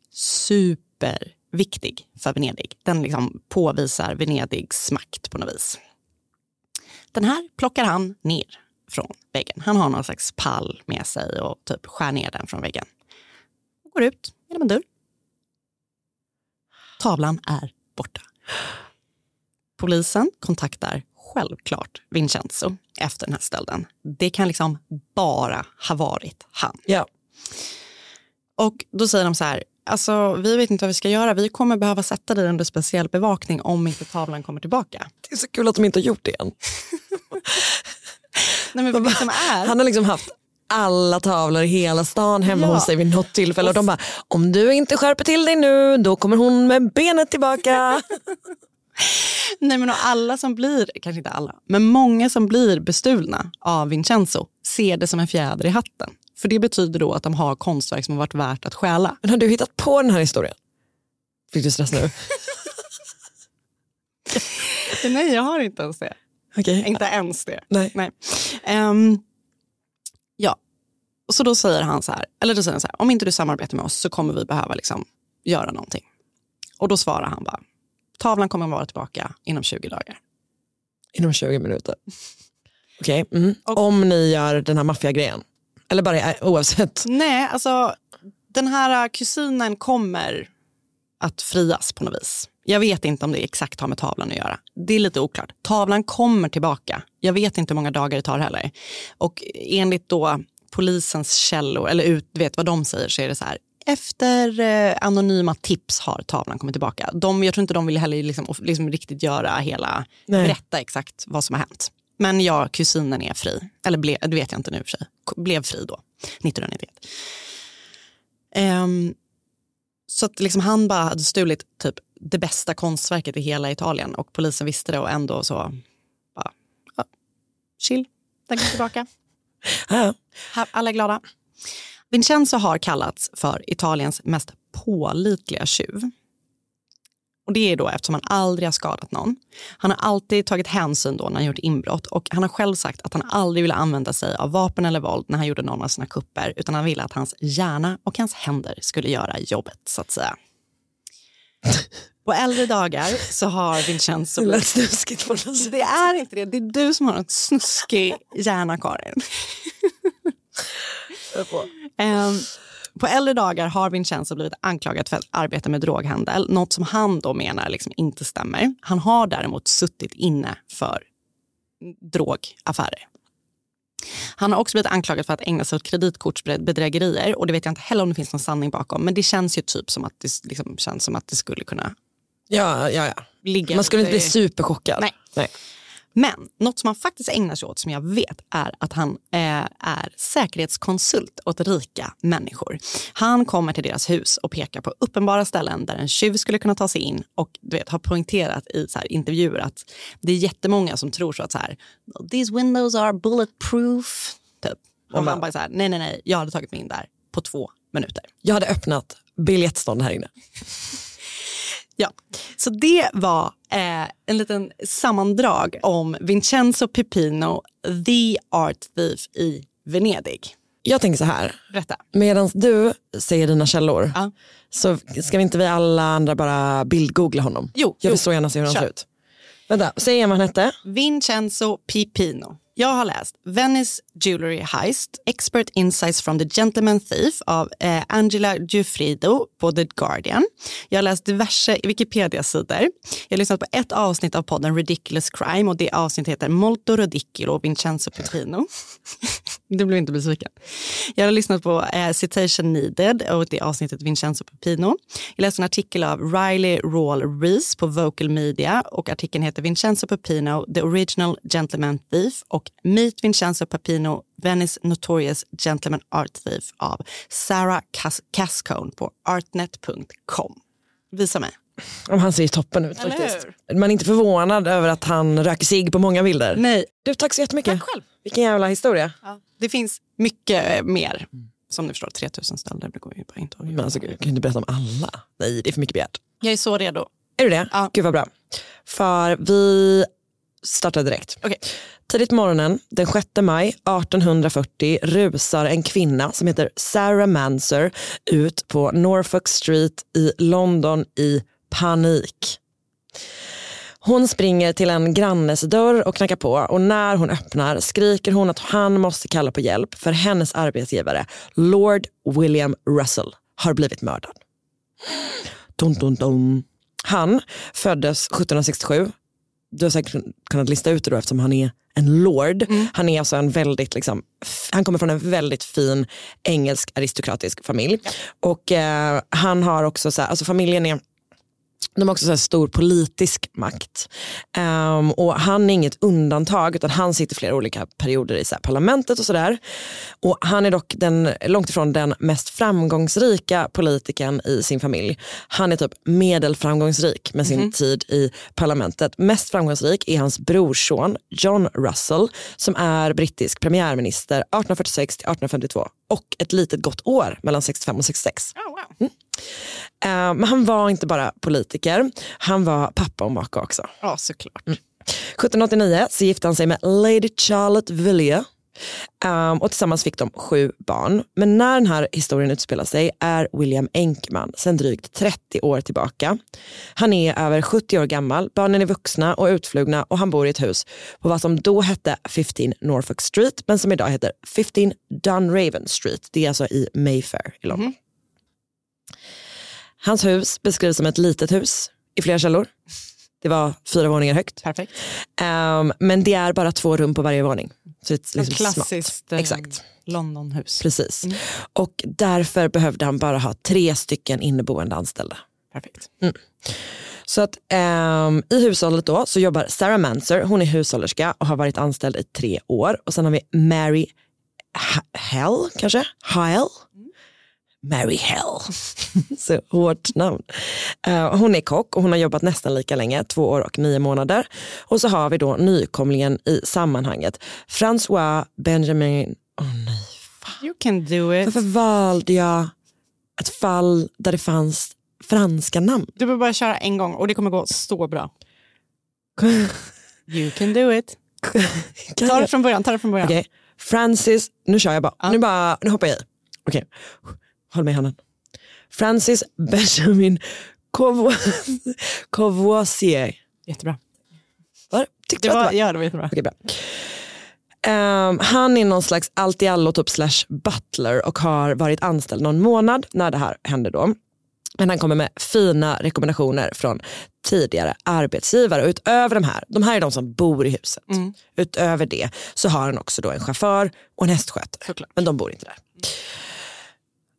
[SPEAKER 5] superviktig för Venedig. Den liksom påvisar Venedigs makt på något vis. Den här plockar han ner från väggen. Han har någon slags pall med sig och typ skär ner den från väggen. Och går ut genom en dörr. Tavlan är borta. Polisen kontaktar självklart Vincenzo efter den här stölden. Det kan liksom bara ha varit han.
[SPEAKER 6] Ja.
[SPEAKER 5] Och då säger de så här, alltså vi vet inte vad vi ska göra. Vi kommer behöva sätta dig under speciell bevakning om inte tavlan kommer tillbaka.
[SPEAKER 6] Det är så kul att de inte har gjort det än. [LAUGHS]
[SPEAKER 5] Nej, men liksom är...
[SPEAKER 6] Han har liksom haft alla tavlor i hela stan hemma ja. hos sig vid något tillfälle och de bara, om du inte skärper till dig nu då kommer hon med benet tillbaka. [LAUGHS]
[SPEAKER 5] Nej men alla som blir, kanske inte alla, men många som blir bestulna av Vincenzo ser det som en fjäder i hatten. För det betyder då att de har konstverk som har varit värt att stjäla.
[SPEAKER 6] Men har du hittat på den här historien? Fick du stress nu? [LAUGHS]
[SPEAKER 5] Nej, jag har inte ens det.
[SPEAKER 6] Okay.
[SPEAKER 5] Inte ens det.
[SPEAKER 6] Nej.
[SPEAKER 5] Nej. Um, ja, så då säger han så här, eller då säger han så här, om inte du samarbetar med oss så kommer vi behöva liksom göra någonting. Och då svarar han bara, tavlan kommer att vara tillbaka inom 20 dagar.
[SPEAKER 6] Inom 20 minuter. Okej, mm. om ni gör den här maffiagrejen. Eller bara eh, oavsett.
[SPEAKER 5] Nej, alltså den här kusinen kommer att frias på något vis. Jag vet inte om det exakt har med tavlan att göra. Det är lite oklart. Tavlan kommer tillbaka. Jag vet inte hur många dagar det tar heller. Och enligt då polisens källor, eller ut, vet vad de säger, så är det så här. Efter eh, anonyma tips har tavlan kommit tillbaka. De, jag tror inte de vill heller liksom, liksom riktigt göra hela,
[SPEAKER 6] Nej.
[SPEAKER 5] berätta exakt vad som har hänt. Men ja, kusinen är fri. Eller ble, det vet jag inte nu för sig. Blev fri då, 1991. Ehm, så att liksom han bara hade stulit typ det bästa konstverket i hela Italien och polisen visste det och ändå så bara, ja, chill, den kommer tillbaka. [LAUGHS] Alla är glada. Vincenzo har kallats för Italiens mest pålitliga tjuv. Och det är då eftersom han aldrig har skadat någon. Han har alltid tagit hänsyn då när han gjort inbrott och han har själv sagt att han aldrig ville använda sig av vapen eller våld när han gjorde någon av sina kupper utan han ville att hans hjärna och hans händer skulle göra jobbet så att säga. På äldre dagar så har Vincenzo...
[SPEAKER 6] Det lät snuskigt på något sätt.
[SPEAKER 5] Det är inte det. Det är du som har en snuskig hjärna, Karin. Ehm, på äldre dagar har Vincenzo blivit anklagad för att arbeta med droghandel, något som han då menar liksom inte stämmer. Han har däremot suttit inne för drogaffärer. Han har också blivit anklagad för att ägna sig åt kreditkortsbedrägerier och det vet jag inte heller om det finns någon sanning bakom, men det känns ju typ som att det, liksom, känns som att det skulle kunna
[SPEAKER 6] Ja, ja, ja.
[SPEAKER 5] ligga
[SPEAKER 6] Man skulle inte bli superchockad.
[SPEAKER 5] Nej.
[SPEAKER 6] Nej.
[SPEAKER 5] Men något som han faktiskt ägnar sig åt som jag vet är att han eh, är säkerhetskonsult åt rika människor. Han kommer till deras hus och pekar på uppenbara ställen där en tjuv skulle kunna ta sig in och du vet, har poängterat i så här, intervjuer att det är jättemånga som tror så att så här, these windows are bulletproof. Typ. Och han bara så här, nej nej nej, jag hade tagit mig in där på två minuter.
[SPEAKER 6] Jag hade öppnat biljettstånd här inne.
[SPEAKER 5] Ja, så det var eh, en liten sammandrag om Vincenzo Pipino, the art thief i Venedig.
[SPEAKER 6] Jag tänker så här, medan du säger dina källor
[SPEAKER 5] Ja.
[SPEAKER 6] så ska vi inte vi alla andra bara bildgoogla honom?
[SPEAKER 5] Jo,
[SPEAKER 6] Jag vill
[SPEAKER 5] jo.
[SPEAKER 6] så gärna se hur han ser ut. Vänta, säg igen vad han hette.
[SPEAKER 5] Vincenzo Pipino. Jag har läst Venice Jewelry Heist, Expert Insights from the Gentleman Thief av eh, Angela Giuffrido på The Guardian. Jag har läst diverse Wikipedia-sidor. Jag har lyssnat på ett avsnitt av podden Ridiculous Crime och det avsnittet heter Molto Ridicolo Vincenzo Petrino. [LAUGHS] du blev inte besviken. Jag har lyssnat på eh, Citation Needed och det avsnittet Vincenzo Pepino. Jag läste en artikel av Riley Rawl Reese på Vocal Media och artikeln heter Vincenzo Pepino, The Original Gentleman Thief och Meet Vincenzo Pepino, Venice Notorious Gentleman Art Thief av Sarah Cas- Cascone på artnet.com. Visa mig.
[SPEAKER 6] Om han ser toppen ut
[SPEAKER 5] Eller
[SPEAKER 6] faktiskt. Man är inte förvånad över att han röker sig på många bilder.
[SPEAKER 5] Nej.
[SPEAKER 6] Du, tack så jättemycket.
[SPEAKER 5] Tack själv.
[SPEAKER 6] Vilken jävla historia.
[SPEAKER 5] Ja. Det finns mycket mer. Som ni förstår, 3000 ställen. Det går ju bara inte att
[SPEAKER 6] Men alltså, kan ju inte berätta om alla. Nej, det är för mycket begärt.
[SPEAKER 5] Jag är så redo.
[SPEAKER 6] Är du det?
[SPEAKER 5] Ja.
[SPEAKER 6] Gud vad bra. För vi startar direkt.
[SPEAKER 5] Okej.
[SPEAKER 6] Tidigt på morgonen den 6 maj 1840 rusar en kvinna som heter Sarah Manser ut på Norfolk Street i London i panik. Hon springer till en grannes dörr och knackar på och när hon öppnar skriker hon att han måste kalla på hjälp för hennes arbetsgivare Lord William Russell har blivit mördad. Dun, dun, dun. Han föddes 1767. Du har säkert kunnat lista ut det då eftersom han är en lord. Han är alltså en väldigt, liksom, han kommer från en väldigt fin engelsk aristokratisk familj. Och eh, han har också, så här, alltså familjen är de har också så stor politisk makt. Ehm, och han är inget undantag utan han sitter flera olika perioder i så parlamentet och sådär. Och han är dock den, långt ifrån den mest framgångsrika politikern i sin familj. Han är typ medelframgångsrik med sin tid i parlamentet. Mest framgångsrik är hans brorson John Russell som är brittisk premiärminister 1846 till 1852 och ett litet gott år mellan 65 och 66. Eh, men han var inte bara politiker, han var pappa och maka också.
[SPEAKER 5] Ja, såklart.
[SPEAKER 6] 1789 så gifte han sig med Lady Charlotte Villiers. Um, och tillsammans fick de sju barn. Men när den här historien utspelar sig är William Enkman sedan drygt 30 år tillbaka. Han är över 70 år gammal, barnen är vuxna och utflugna och han bor i ett hus på vad som då hette 15 Norfolk Street men som idag heter 15 Dunraven Street. Det är alltså i Mayfair i London. Hans hus beskrivs som ett litet hus i flera källor. Det var fyra våningar högt.
[SPEAKER 5] Perfekt.
[SPEAKER 6] Um, men det är bara två rum på varje våning. Så det är liksom
[SPEAKER 5] klassiskt eh,
[SPEAKER 6] Exakt.
[SPEAKER 5] Londonhus.
[SPEAKER 6] Precis. Och därför behövde han bara ha tre stycken inneboende anställda.
[SPEAKER 5] Perfekt.
[SPEAKER 6] Mm. Så att ehm, i hushållet då så jobbar Sarah Manser, hon är hushållerska och har varit anställd i tre år. Och sen har vi Mary H- Hell kanske? Hyle? Mary Hell. [LAUGHS] så hårt namn. Eh, hon är kock och hon har jobbat nästan lika länge, två år och nio månader. Och så har vi då nykomlingen i sammanhanget, François Benjamin. Åh nej,
[SPEAKER 5] You can do it.
[SPEAKER 6] varför valde jag ett fall där det fanns franska namn?
[SPEAKER 5] Du behöver bara köra en gång och det kommer gå så bra. [LAUGHS] You can do it.
[SPEAKER 6] Kan
[SPEAKER 5] Ta det från början. Ta det från början.
[SPEAKER 6] Okej, Francis, nu kör jag bara. Nu, bara, nu hoppar jag i. Okej, håll mig i handen. Francis Benjamin Courvo- Courvoisier.
[SPEAKER 5] Jättebra.
[SPEAKER 6] Var, tyckte
[SPEAKER 5] Det
[SPEAKER 6] du att
[SPEAKER 5] var,
[SPEAKER 6] det var?
[SPEAKER 5] ja, det var jättebra.
[SPEAKER 6] Okej, bra. Ehm, han är någon slags allt i allo typ slash butler och har varit anställd någon månad när det här hände då. Men han kommer med fina rekommendationer från tidigare arbetsgivare. Och utöver de här, de här är de som bor i huset. Utöver det så har han också då en chaufför och en hästskötare. Men de bor inte där.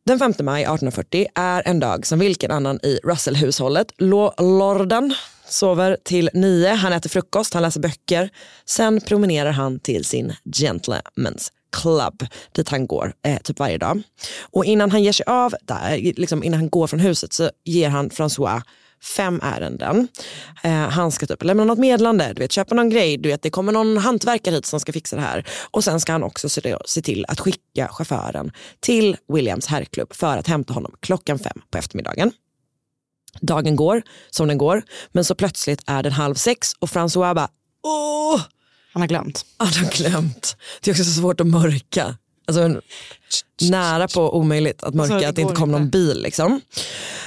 [SPEAKER 6] Den 5 maj 1840 är en dag som vilken annan i Russell-hushållet. Lorden sover till nio, han äter frukost, han läser böcker. Sen promenerar han till sin Gentlemen's Club dit han går eh, typ varje dag. Och innan han ger sig av där, liksom innan han går från huset så ger han François fem ärenden. Eh, han ska typ lämna något meddelande, du vet, köpa någon grej, du vet, det kommer någon hantverkare hit som ska fixa det här. Och sen ska han också se, se till att skicka chauffören till Williams herrklubb för att hämta honom klockan fem på eftermiddagen. Dagen går som den går, men så plötsligt är den halv sex och François bara, åh!
[SPEAKER 5] Han har glömt.
[SPEAKER 6] Han har glömt. Det är också så svårt att mörka. Alltså, en- nära på omöjligt att mörka
[SPEAKER 5] Alltså,
[SPEAKER 6] att det inte kom någon bil. Liksom.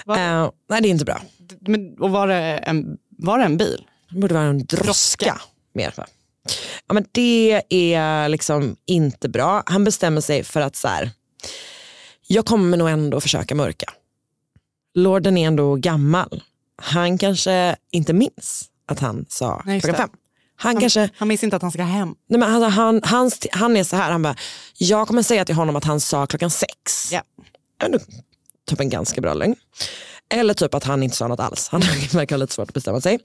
[SPEAKER 6] Eh, nej, det är inte bra.
[SPEAKER 5] Men, och var det, en, var det en bil?
[SPEAKER 6] Det borde vara en droska. Mer? Ja, men det är liksom inte bra. Han bestämmer sig för att så här, jag kommer nog ändå försöka mörka. Lorden är ändå gammal. Han kanske inte minns att han sa
[SPEAKER 5] Nej,
[SPEAKER 6] klockan
[SPEAKER 5] det.
[SPEAKER 6] fem. Han,
[SPEAKER 5] Han,
[SPEAKER 6] kanske,
[SPEAKER 5] han minns inte att han ska hem.
[SPEAKER 6] nej men alltså, han, han, han är så här, han bara, jag kommer säga till honom att han sa klockan sex.
[SPEAKER 5] Ja.
[SPEAKER 6] Ändå typ en ganska bra lögn. Eller typ att han inte sa något alls. Han [LAUGHS] verkar ha lite svårt att bestämma sig.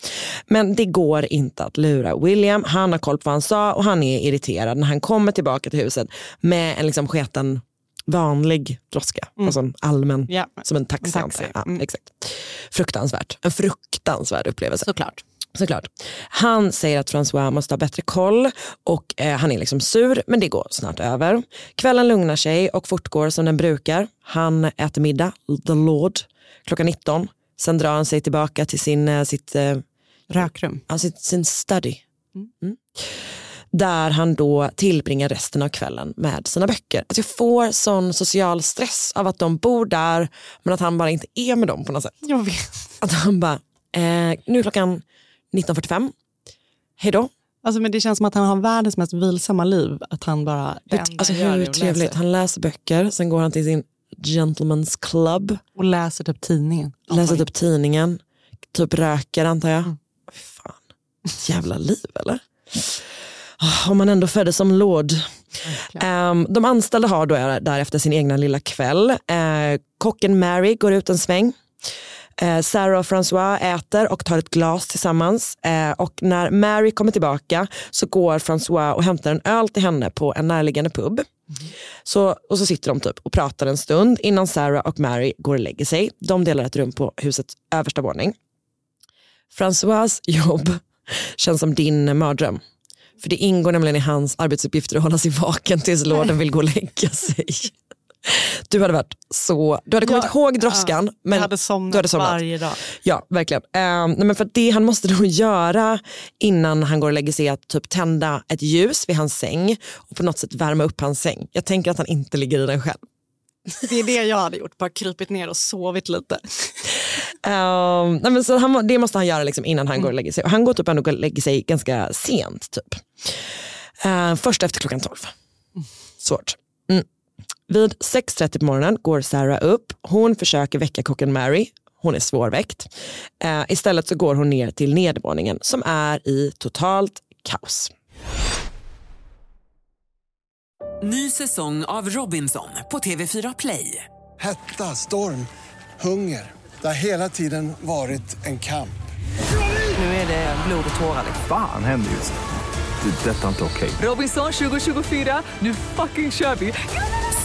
[SPEAKER 6] Men det går inte att lura William. Han har koll på vad han sa och han är irriterad när han kommer tillbaka till huset med en liksom sketen vanlig droska. Alltså en allmän,
[SPEAKER 5] Ja.
[SPEAKER 6] som en taxi.
[SPEAKER 5] En taxi.
[SPEAKER 6] Ja, exakt. Fruktansvärt. En fruktansvärd upplevelse.
[SPEAKER 5] Såklart.
[SPEAKER 6] Såklart. Han säger att François måste ha bättre koll och eh, han är liksom sur men det går snart över. Kvällen lugnar sig och fortgår som den brukar. Han äter middag, the Lord, klockan 19. Sen drar han sig tillbaka till sin, eh, sitt, eh,
[SPEAKER 5] Rökrum.
[SPEAKER 6] ja, sitt, sin study. Mm. Där han då tillbringar resten av kvällen med sina böcker. Alltså jag får sån social stress av att de bor där men att han bara inte är med dem på något sätt.
[SPEAKER 5] Jag vet.
[SPEAKER 6] Att han bara, eh, nu är klockan 19.45, hej då.
[SPEAKER 5] Alltså, men det känns som att han har världens mest vilsamma liv. Att han bara, det
[SPEAKER 6] Alltså
[SPEAKER 5] gör är
[SPEAKER 6] hur
[SPEAKER 5] att
[SPEAKER 6] trevligt, han läser böcker, sen går han till sin gentleman's club,
[SPEAKER 5] Och läser typ tidningen.
[SPEAKER 6] läser upp tidningen, typ röker antar jag.
[SPEAKER 5] Mm.
[SPEAKER 6] Fan, jävla liv eller? Ah, Om man ändå föddes som lord. Ehm, de anställda har då därefter sin egna lilla kväll. Eh, kocken Mary går ut en sväng. Eh, Sarah och François äter och tar ett glas tillsammans. Eh, och när Mary kommer tillbaka så går François och hämtar en öl till henne på en närliggande pub. Så, och så sitter de typ och pratar en stund innan Sarah och Mary går och lägger sig. De delar ett rum på husets översta våning. François jobb [LAUGHS] känns som din mardröm. För det ingår nämligen i hans arbetsuppgifter att hålla sig vaken tills lorden vill gå och lägga sig. Du hade varit så, du hade kommit
[SPEAKER 5] Ja,
[SPEAKER 6] ihåg droskan.
[SPEAKER 5] ja,
[SPEAKER 6] men
[SPEAKER 5] hade
[SPEAKER 6] du hade somnat.
[SPEAKER 5] varje dag.
[SPEAKER 6] Ja, verkligen. Eh, nej, men för det han måste då göra innan han går och lägger sig är att typ tända ett ljus vid hans säng och på något sätt värma upp hans säng. Jag tänker att han inte ligger i den själv.
[SPEAKER 5] Det är det jag hade gjort, bara krypit ner och sovit lite.
[SPEAKER 6] Eh, nej, men så han, det måste han göra liksom innan han går och lägger sig. Och han går typ ändå och lägger sig ganska sent. Typ. Eh, först efter klockan 12. Svårt. Mm. Vid 6.30 på morgonen går Sarah upp. Hon försöker väcka kocken Mary. Hon är svårväckt. Eh, istället så går hon ner till nedervåningen som är i totalt kaos.
[SPEAKER 4] Ny säsong av Robinson på TV4 Play.
[SPEAKER 7] Hetta, storm, hunger. Det har hela tiden varit en kamp.
[SPEAKER 4] Nu är det blod och tårar.
[SPEAKER 1] Fan händer just. Det. är Detta är inte okej.
[SPEAKER 4] Robinson 2024, nu fucking kör vi!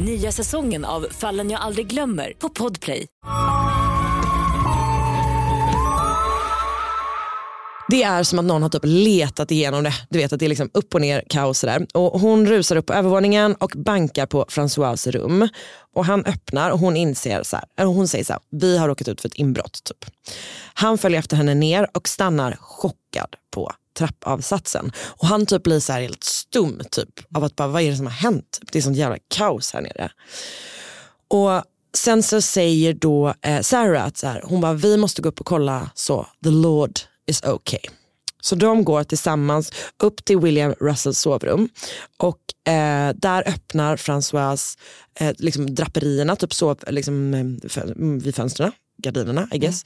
[SPEAKER 8] Nya säsongen av Fallen jag aldrig glömmer på Podplay.
[SPEAKER 6] Det är som att någon har typ letat igenom det. Du vet att det är liksom upp och ner kaos där. Och hon rusar upp på övervåningen och bankar på François rum. Och han öppnar och hon inser så här, eller hon säger så här, vi har råkat ut för ett inbrott. Typ. Han följer efter henne ner och stannar chockad på trappavsatsen. Och han typ blir så här helt stum typ av att bara vad är det som har hänt? Det är sånt jävla kaos här nere. Och sen så säger då eh, Sarah att så här, hon bara, vi måste gå upp och kolla så the Lord is okay. Så de går tillsammans upp till William Russells sovrum och eh, där öppnar François eh, liksom draperierna, typ sov, liksom, fö- vid fönstren, gardinerna I guess.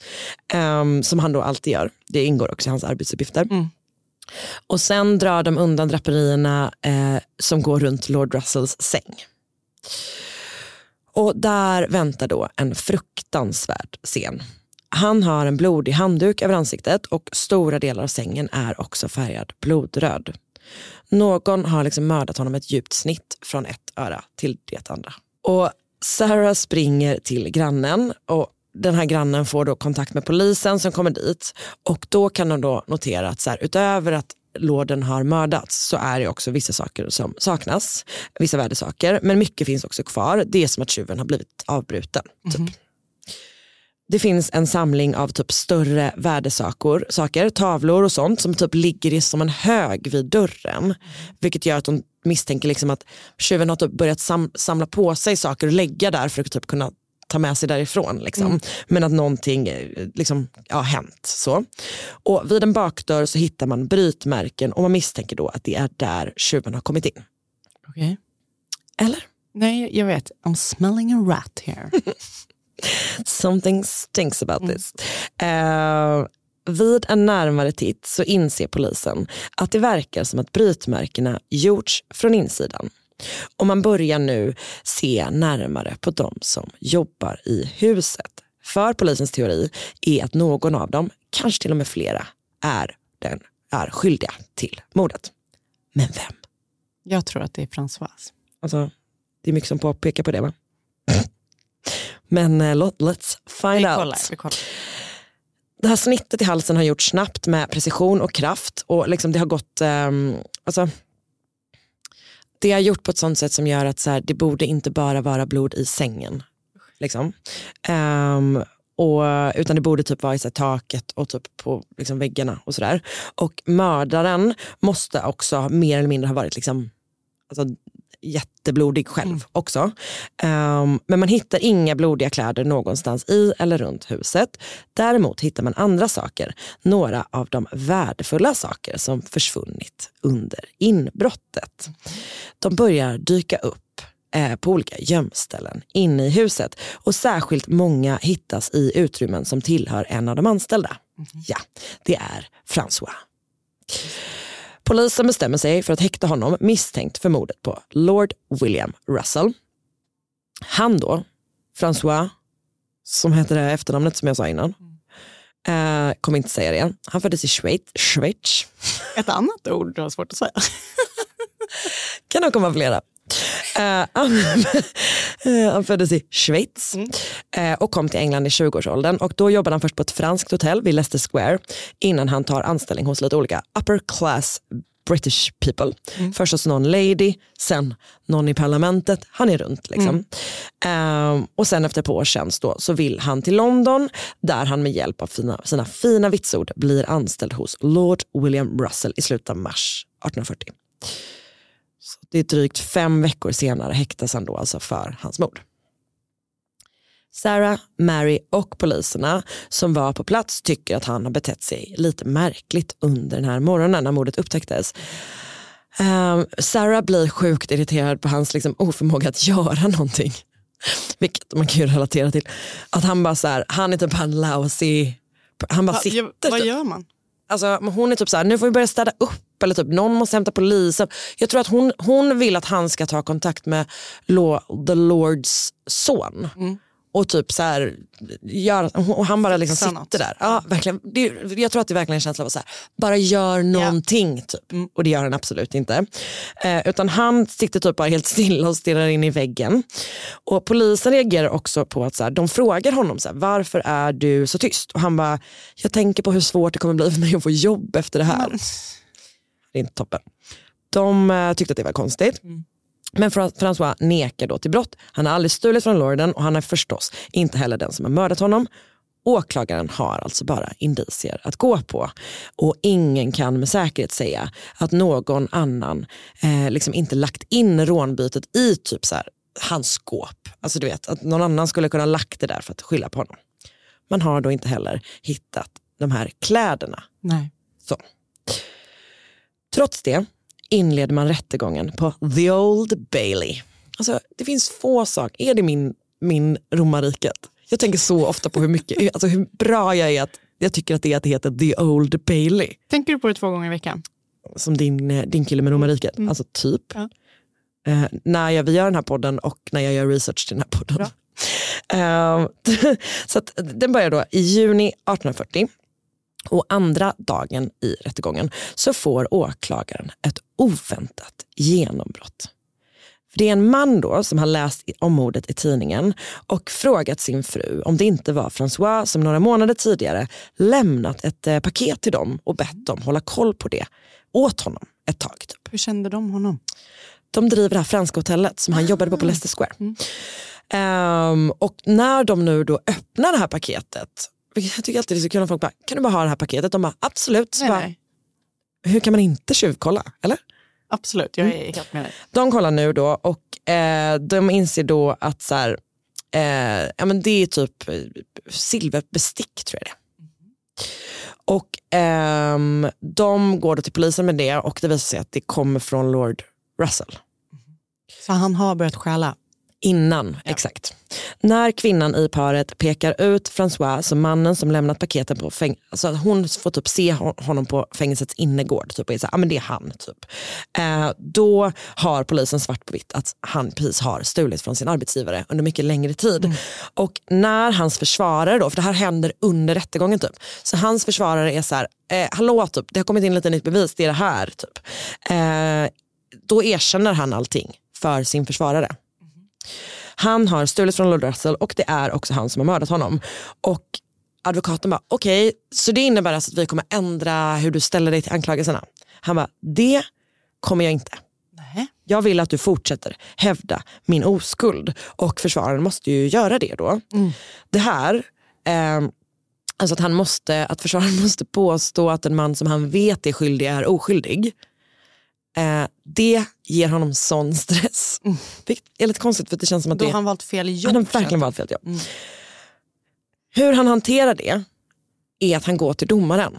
[SPEAKER 6] Ehm, som han då alltid gör. Det ingår också i hans arbetsuppgifter. Och sen drar de undan draperierna eh, som går runt Lord Russells säng. Och där väntar då en fruktansvärd scen. Han har en blodig handduk över ansiktet och stora delar av sängen är också färgad blodröd. Någon har liksom mördat honom med ett djupt snitt från ett öra till det andra. Och Sarah springer till grannen och den här grannen får då kontakt med polisen som kommer dit och då kan de då notera att så här, utöver att lorden har mördats så är det också vissa saker som saknas, vissa värdesaker, men mycket finns också kvar. Det är som att tjuven har blivit avbruten. Typ. Det finns en samling av typ större värdesakor, saker, tavlor och sånt som typ ligger i som en hög vid dörren. Vilket gör att de misstänker liksom att tjuven har typ börjat sam samla på sig saker och lägga där för att typ kunna ta med sig därifrån. Liksom.
[SPEAKER 5] Mm.
[SPEAKER 6] Men att någonting eh, liksom, ja, hänt. Så. Och vid en bakdörr så hittar man brytmärken och man misstänker då att det är där tjuven har kommit in.
[SPEAKER 5] Okej.
[SPEAKER 6] Eller?
[SPEAKER 5] Nej, jag vet. I'm smelling a rat here. [LAUGHS]
[SPEAKER 6] Something stinks about this. Eh, vid en närmare titt så inser polisen att det verkar som att brytmärkena gjorts från insidan. Och man börjar nu se närmare på de som jobbar i huset. För polisens teori är att någon av dem, kanske till och med flera, är, den, är skyldiga till mordet. Men vem?
[SPEAKER 5] Jag tror att det är Françoise.
[SPEAKER 6] Alltså, det är mycket som påpekar på det va? Men låt- let's find out.
[SPEAKER 5] kollar, kollar.
[SPEAKER 6] Det här snittet i halsen har gjorts snabbt med precision och kraft. Och liksom det har gått, ehm, alltså, det har gjort på ett sånt sätt som gör att så här, det borde inte bara vara blod i sängen. Liksom. Um, och, utan det borde typ vara i så här, taket och typ på liksom, väggarna och sådär. Och mördaren måste också mer eller mindre ha varit liksom, alltså, jätteblodig själv också. Ehm, men man hittar inga blodiga kläder någonstans i eller runt huset. Däremot hittar man andra saker. Några av de värdefulla saker som försvunnit under inbrottet. De börjar dyka upp eh, på olika gömställen inne i huset och särskilt många hittas i utrymmen som tillhör en av de anställda. Ja, det är François. Polisen bestämmer sig för att häkta honom misstänkt för mordet på Lord William Russell. Han då, François, som heter det här efternamnet som jag sa innan, eh, kommer inte säga det igen. Han föddes i Schweiz. Schweiz.
[SPEAKER 5] Ett annat ord du har svårt att säga.
[SPEAKER 6] kan nog komma flera. Eh, [LAUGHS] han, föddes i Schweiz eh, och kom till England i 20-årsåldern. Och då jobbade han först på ett franskt hotell vid Leicester Square innan han tar anställning hos lite olika upper class British people. Först hos någon lady, sen någon i parlamentet. Han är runt liksom. Ehm, och sen efter ett par års tjänst då, så vill han till London där han med hjälp av fina, sina fina vitsord blir anställd hos Lord William Russell i slutet av mars 1840. Det är drygt fem veckor senare häktas han då alltså för hans mord. Sarah, Mary och poliserna som var på plats tycker att han har betett sig lite märkligt under den här morgonen när mordet upptäcktes. Ehm, Sarah blir sjukt irriterad på hans liksom, oförmåga att göra någonting. Vilket man kan ju relatera till. Att han bara så här, han är typ en lousy, han bara
[SPEAKER 5] Va,
[SPEAKER 6] sitter.
[SPEAKER 5] vad
[SPEAKER 6] typ.
[SPEAKER 5] gör man?
[SPEAKER 6] Alltså, hon är typ så här, nu får vi börja städa upp eller typ någon måste hämta polisen. Jag tror att hon, hon vill att han ska ta kontakt med law, the Lords son. Och typ så här, gör, och han bara liksom sitter där. Ja, verkligen. Det, jag tror att det är verkligen en känsla av att så här, bara gör någonting. Typ. Och det gör han absolut inte. Eh, utan han sitter typ bara helt [LAUGHS] stilla och stirrar in i väggen. Och polisen reagerar också på att så här, de frågar honom så här, varför är du så tyst? Och han bara, jag tänker på hur svårt det kommer bli för mig att få jobb efter det här. Det är inte toppen. De eh, tyckte att det var konstigt. Men Fra- François nekar då till brott. Han har aldrig stulit från lorden och han är förstås inte heller den som har mördat honom. Åklagaren har alltså bara indicier att gå på och ingen kan med säkerhet säga att någon annan eh, liksom inte lagt in rånbytet i typ så här, hans skåp. Alltså du vet, att någon annan skulle kunna lagt det där för att skylla på honom. Man har då inte heller hittat de här kläderna.
[SPEAKER 5] Nej.
[SPEAKER 6] Så. Trots det inleder man rättegången på The Old Bailey. Alltså, det finns få saker, är det min, min romarriket? Jag tänker så ofta på hur, mycket, [LAUGHS] alltså hur bra jag är att jag tycker att det, är att det heter The Old Bailey.
[SPEAKER 5] Tänker du på det två gånger i veckan?
[SPEAKER 6] Som din, eh, din kille med romarriket. Alltså typ.
[SPEAKER 5] Ja.
[SPEAKER 6] Eh, när jag, vi gör den här podden och när jag gör research till den här podden. [LAUGHS] Eh, [LAUGHS] så den börjar då i juni 1840. Och andra dagen i rättegången så får åklagaren ett oväntat genombrott. För det är en man då som har läst om mordet i tidningen och frågat sin fru om det inte var François som några månader tidigare lämnat ett eh, paket till dem och bett dem hålla koll på det åt honom ett tag. Typ.
[SPEAKER 5] Hur kände de honom?
[SPEAKER 6] De driver det här franska hotellet som han jobbade på på Leicester Square. Ehm, och när de nu då öppnar det här paketet, jag tycker alltid det är så kul när folk bara, kan du bara ha det här paketet? De bara, absolut.
[SPEAKER 5] Nej,
[SPEAKER 6] bara,
[SPEAKER 5] nej.
[SPEAKER 6] Hur kan man inte tjuvkolla? Eller?
[SPEAKER 5] Absolut, jag är helt med dig.
[SPEAKER 6] De kollar nu då och eh, de inser då att så här, eh, ja, men det är typ eh, silverbestick tror jag det är. Och ehm, de går då till polisen med det och det visar sig att det kommer från Lord Russell.
[SPEAKER 5] Så han har börjat stjäla?
[SPEAKER 6] Innan, exakt. När kvinnan i paret pekar ut François som mannen som lämnat paketen på fängelset, alltså hon får typ se hon- honom på fängelsets innergård typ, och är så här, ah, men det är han. Typ. Eh, då har polisen svart på vitt att han precis har stulit från sin arbetsgivare under mycket längre tid. Och när hans försvarare då, för det här händer under rättegången typ, så hans försvarare är så här, eh, hallå typ, det har kommit in lite nytt bevis, det är det här. Typ. Eh, då erkänner han allting för sin försvarare. Han har stulit från Lord Russell och det är också han som har mördat honom. Och advokaten bara, okej, så det innebär alltså att vi kommer ändra hur du ställer dig till anklagelserna. Han bara, det kommer jag inte. Jag vill att du fortsätter hävda min oskuld och försvararen måste ju göra det då. Det här, ehm, alltså att, han måste, att försvararen måste påstå att en man som han vet är skyldig är oskyldig. Eh, det ger honom sån stress. Vilket är lite konstigt för det känns som att
[SPEAKER 5] Då
[SPEAKER 6] det
[SPEAKER 5] har han valt fel jobb.
[SPEAKER 6] han har verkligen valt fel jobb. Hur han hanterar det är att han går till domaren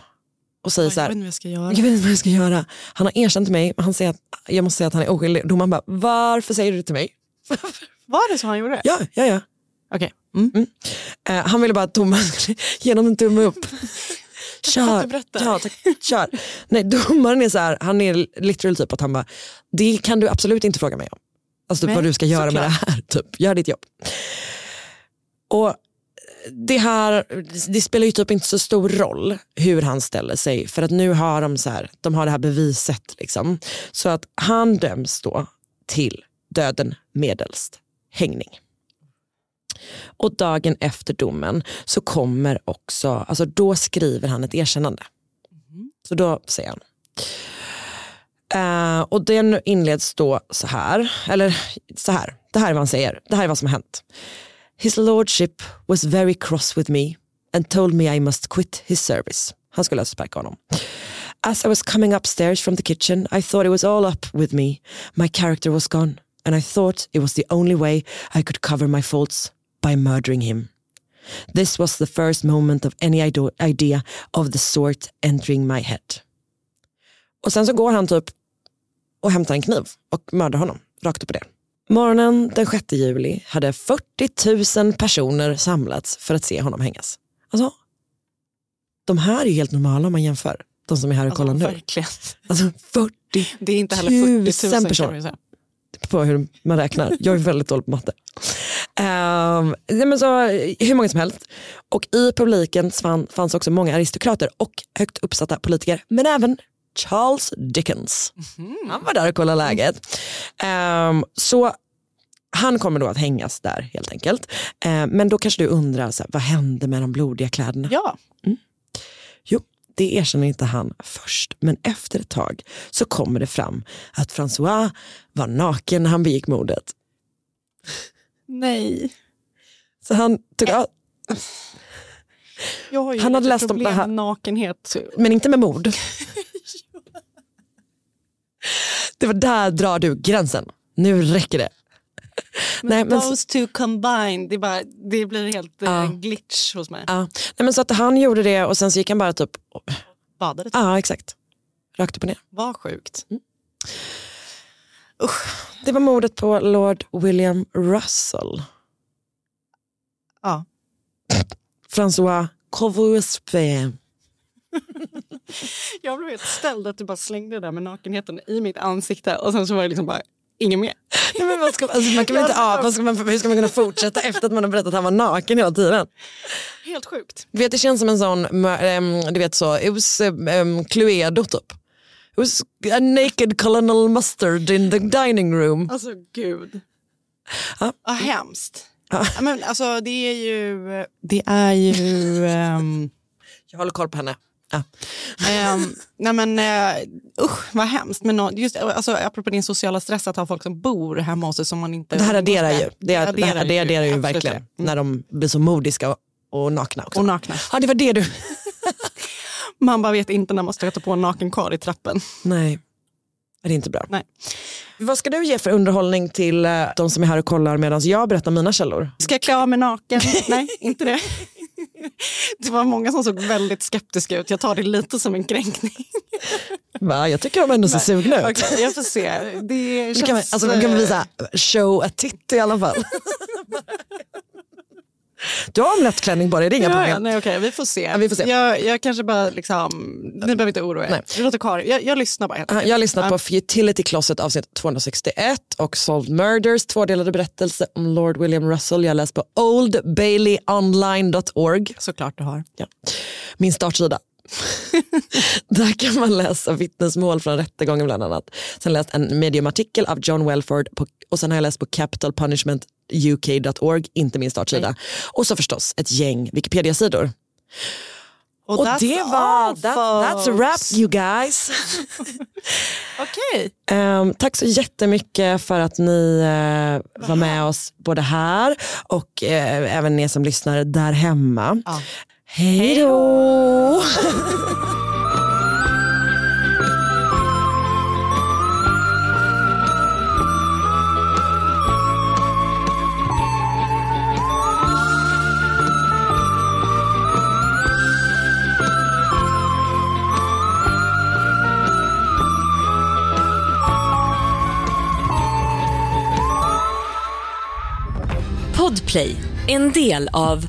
[SPEAKER 6] och säger så
[SPEAKER 5] Jag
[SPEAKER 6] här,
[SPEAKER 5] vet jag ska göra.
[SPEAKER 6] jag vet inte vad jag ska göra. Han har erkänt till mig, men han säger att jag måste säga att han är oskyldig. Domaren bara, varför säger du det till mig? [LAUGHS]
[SPEAKER 5] Var det så han gjorde?
[SPEAKER 6] Ja, ja, ja.
[SPEAKER 5] Okej.
[SPEAKER 6] Mm. Eh, han ville bara att domaren skulle ge honom en tumme upp. [LAUGHS] [LAUGHS] Kör, ja, tack, kör. Nej, domaren är så här, han är literal typ att han bara, det kan du absolut inte fråga mig om. Alltså typ
[SPEAKER 5] Nej,
[SPEAKER 6] vad du ska göra med det
[SPEAKER 5] såklart.
[SPEAKER 6] här. Typ. Gör ditt jobb. Och det här, det spelar ju typ inte så stor roll hur han ställer sig för att nu har de så här, de har det här beviset liksom. Så att han döms då till döden medelst hängning. Och dagen efter domen så kommer också, alltså då skriver han ett erkännande. Så då säger han. Uh, och den inleds då så här, eller så här, det här är vad han säger, det här är vad som har hänt. His lordship was very cross with me and told me I must quit his service. Han skulle alltså sparka honom. As I was coming upstairs from the kitchen I thought it was all up with me. My character was gone and I thought it was the only way I could cover my faults by murdering him. This was the first moment of any idea of the sort entering my head. Och sen så går han typ och hämtar en kniv och mördar honom rakt upp och ner. Morgonen den 6 juli hade 40 000 personer samlats för att se honom hängas. Alltså, de här är ju helt normala om man jämför. De som är här och kollar nu.
[SPEAKER 5] Verkligen.
[SPEAKER 6] Alltså 40
[SPEAKER 5] Det är inte heller 40 000
[SPEAKER 6] tusen
[SPEAKER 5] kan
[SPEAKER 6] personer. på hur man räknar. Jag är väldigt dålig på matte. Um, nej, men så, hur många som helst. Och i publiken fann, fanns också många aristokrater och högt uppsatta politiker. Men även Charles Dickens. Han var där och kollade läget. Ehm, så han kommer då att hängas där helt enkelt. Ehm, men då kanske du undrar, så här, vad hände med de blodiga kläderna?
[SPEAKER 5] Ja.
[SPEAKER 6] Jo, det erkänner inte han först. Men efter ett tag så kommer det fram att François var naken när han begick mordet.
[SPEAKER 5] Nej.
[SPEAKER 6] Så han tog av,
[SPEAKER 5] Jag har ju
[SPEAKER 6] Han hade läst om det här.
[SPEAKER 5] nakenhet.
[SPEAKER 6] men inte med mord. [LAUGHS] Det var där drar du gränsen. Nu räcker det. Nej, men
[SPEAKER 5] Those two combined, det, bara, det blir helt eh,
[SPEAKER 6] Ja.
[SPEAKER 5] en glitch hos mig.
[SPEAKER 6] Ja. Nej, men så att han gjorde det och sen så gick han bara typ,
[SPEAKER 5] Badade
[SPEAKER 6] ja exakt, rakt upp och ner.
[SPEAKER 5] Vad sjukt.
[SPEAKER 6] Det var mordet på Lord William Russell.
[SPEAKER 5] Ja.
[SPEAKER 6] François Courvoisier. [LAUGHS]
[SPEAKER 5] Jag blev helt ställd att du bara slängde det där med nakenheten i mitt ansikte och sen så var det liksom bara inget mer.
[SPEAKER 6] Nej, men vad ska, alltså, man kan [LAUGHS] inte, ja, vad ska man, hur ska man kunna fortsätta efter att man har berättat att han var naken hela tiden?
[SPEAKER 5] Helt sjukt.
[SPEAKER 6] Vet, det känns som en sån, um, du vet så, was um, Cluedo typ. It was a naked colonel mustard in the dining room.
[SPEAKER 5] Alltså gud.
[SPEAKER 6] Ja.
[SPEAKER 5] Vad hemskt. Ja, Men, alltså, det är ju... Det är ju... ehm,
[SPEAKER 6] Jag håller koll på henne. Ja.
[SPEAKER 5] ehm, nej men uh, usch vad hemskt. Men nå- just, alltså, apropå din sociala stress att ha folk som bor hemma hos sig som man inte...
[SPEAKER 6] Det här adderar ju, det,
[SPEAKER 5] adderar
[SPEAKER 6] det
[SPEAKER 5] ju,
[SPEAKER 6] adderar ju
[SPEAKER 5] absolut.
[SPEAKER 6] verkligen när de blir så modiska och, och nakna också.
[SPEAKER 5] Och nakna.
[SPEAKER 6] Ja det var det du.
[SPEAKER 5] Man bara vet inte när man stöter på en naken karl i trappen.
[SPEAKER 6] Nej, det är inte bra.
[SPEAKER 5] Nej.
[SPEAKER 6] Vad ska du ge för underhållning till eh, de som är här och kollar medan jag berättar mina källor?
[SPEAKER 5] Ska jag klä av mig naken? [LAUGHS] Nej, inte det. Det var många som såg väldigt skeptiska ut. Jag tar det lite som en kränkning.
[SPEAKER 6] Va? Jag tycker de ändå ser sugna ut.
[SPEAKER 5] Okej, jag får se. Det
[SPEAKER 6] Det kan, man- alltså, de kan väl visa show a tit i alla fall. [LAUGHS] Du har omelettklänning på dig, det är inga
[SPEAKER 5] Ja, ja,
[SPEAKER 6] problem.
[SPEAKER 5] nej, okej, vi får se.
[SPEAKER 6] Ja, vi får se.
[SPEAKER 5] Jag, jag kanske bara liksom, ni behöver inte oroa er.
[SPEAKER 6] Nej.
[SPEAKER 5] Det låter. Jag, jag lyssnar bara.
[SPEAKER 6] Jag har lyssnat på Futility Closet avsnitt 261 och Solved Murders, tvådelade berättelse om Lord William Russell. Jag har läst på oldbaileyonline.org.
[SPEAKER 5] Såklart du har.
[SPEAKER 6] Ja. Min startsida. [LAUGHS] Där kan man läsa vittnesmål från rättegången bland annat. Sen läst en mediumartikel av John Welford på, och sen har jag läst på capitalpunishmentuk.org, inte min startsida. Och så förstås ett gäng Wikipedia-sidor. Och,
[SPEAKER 5] that's
[SPEAKER 6] det var, that, that's a wrap you guys. [LAUGHS]
[SPEAKER 5] Okej.
[SPEAKER 6] Ehm, tack så jättemycket för att ni eh, var med oss både här och eh, även ni som lyssnar där hemma.
[SPEAKER 5] Ja.
[SPEAKER 6] Hej då!
[SPEAKER 8] Podplay, en del av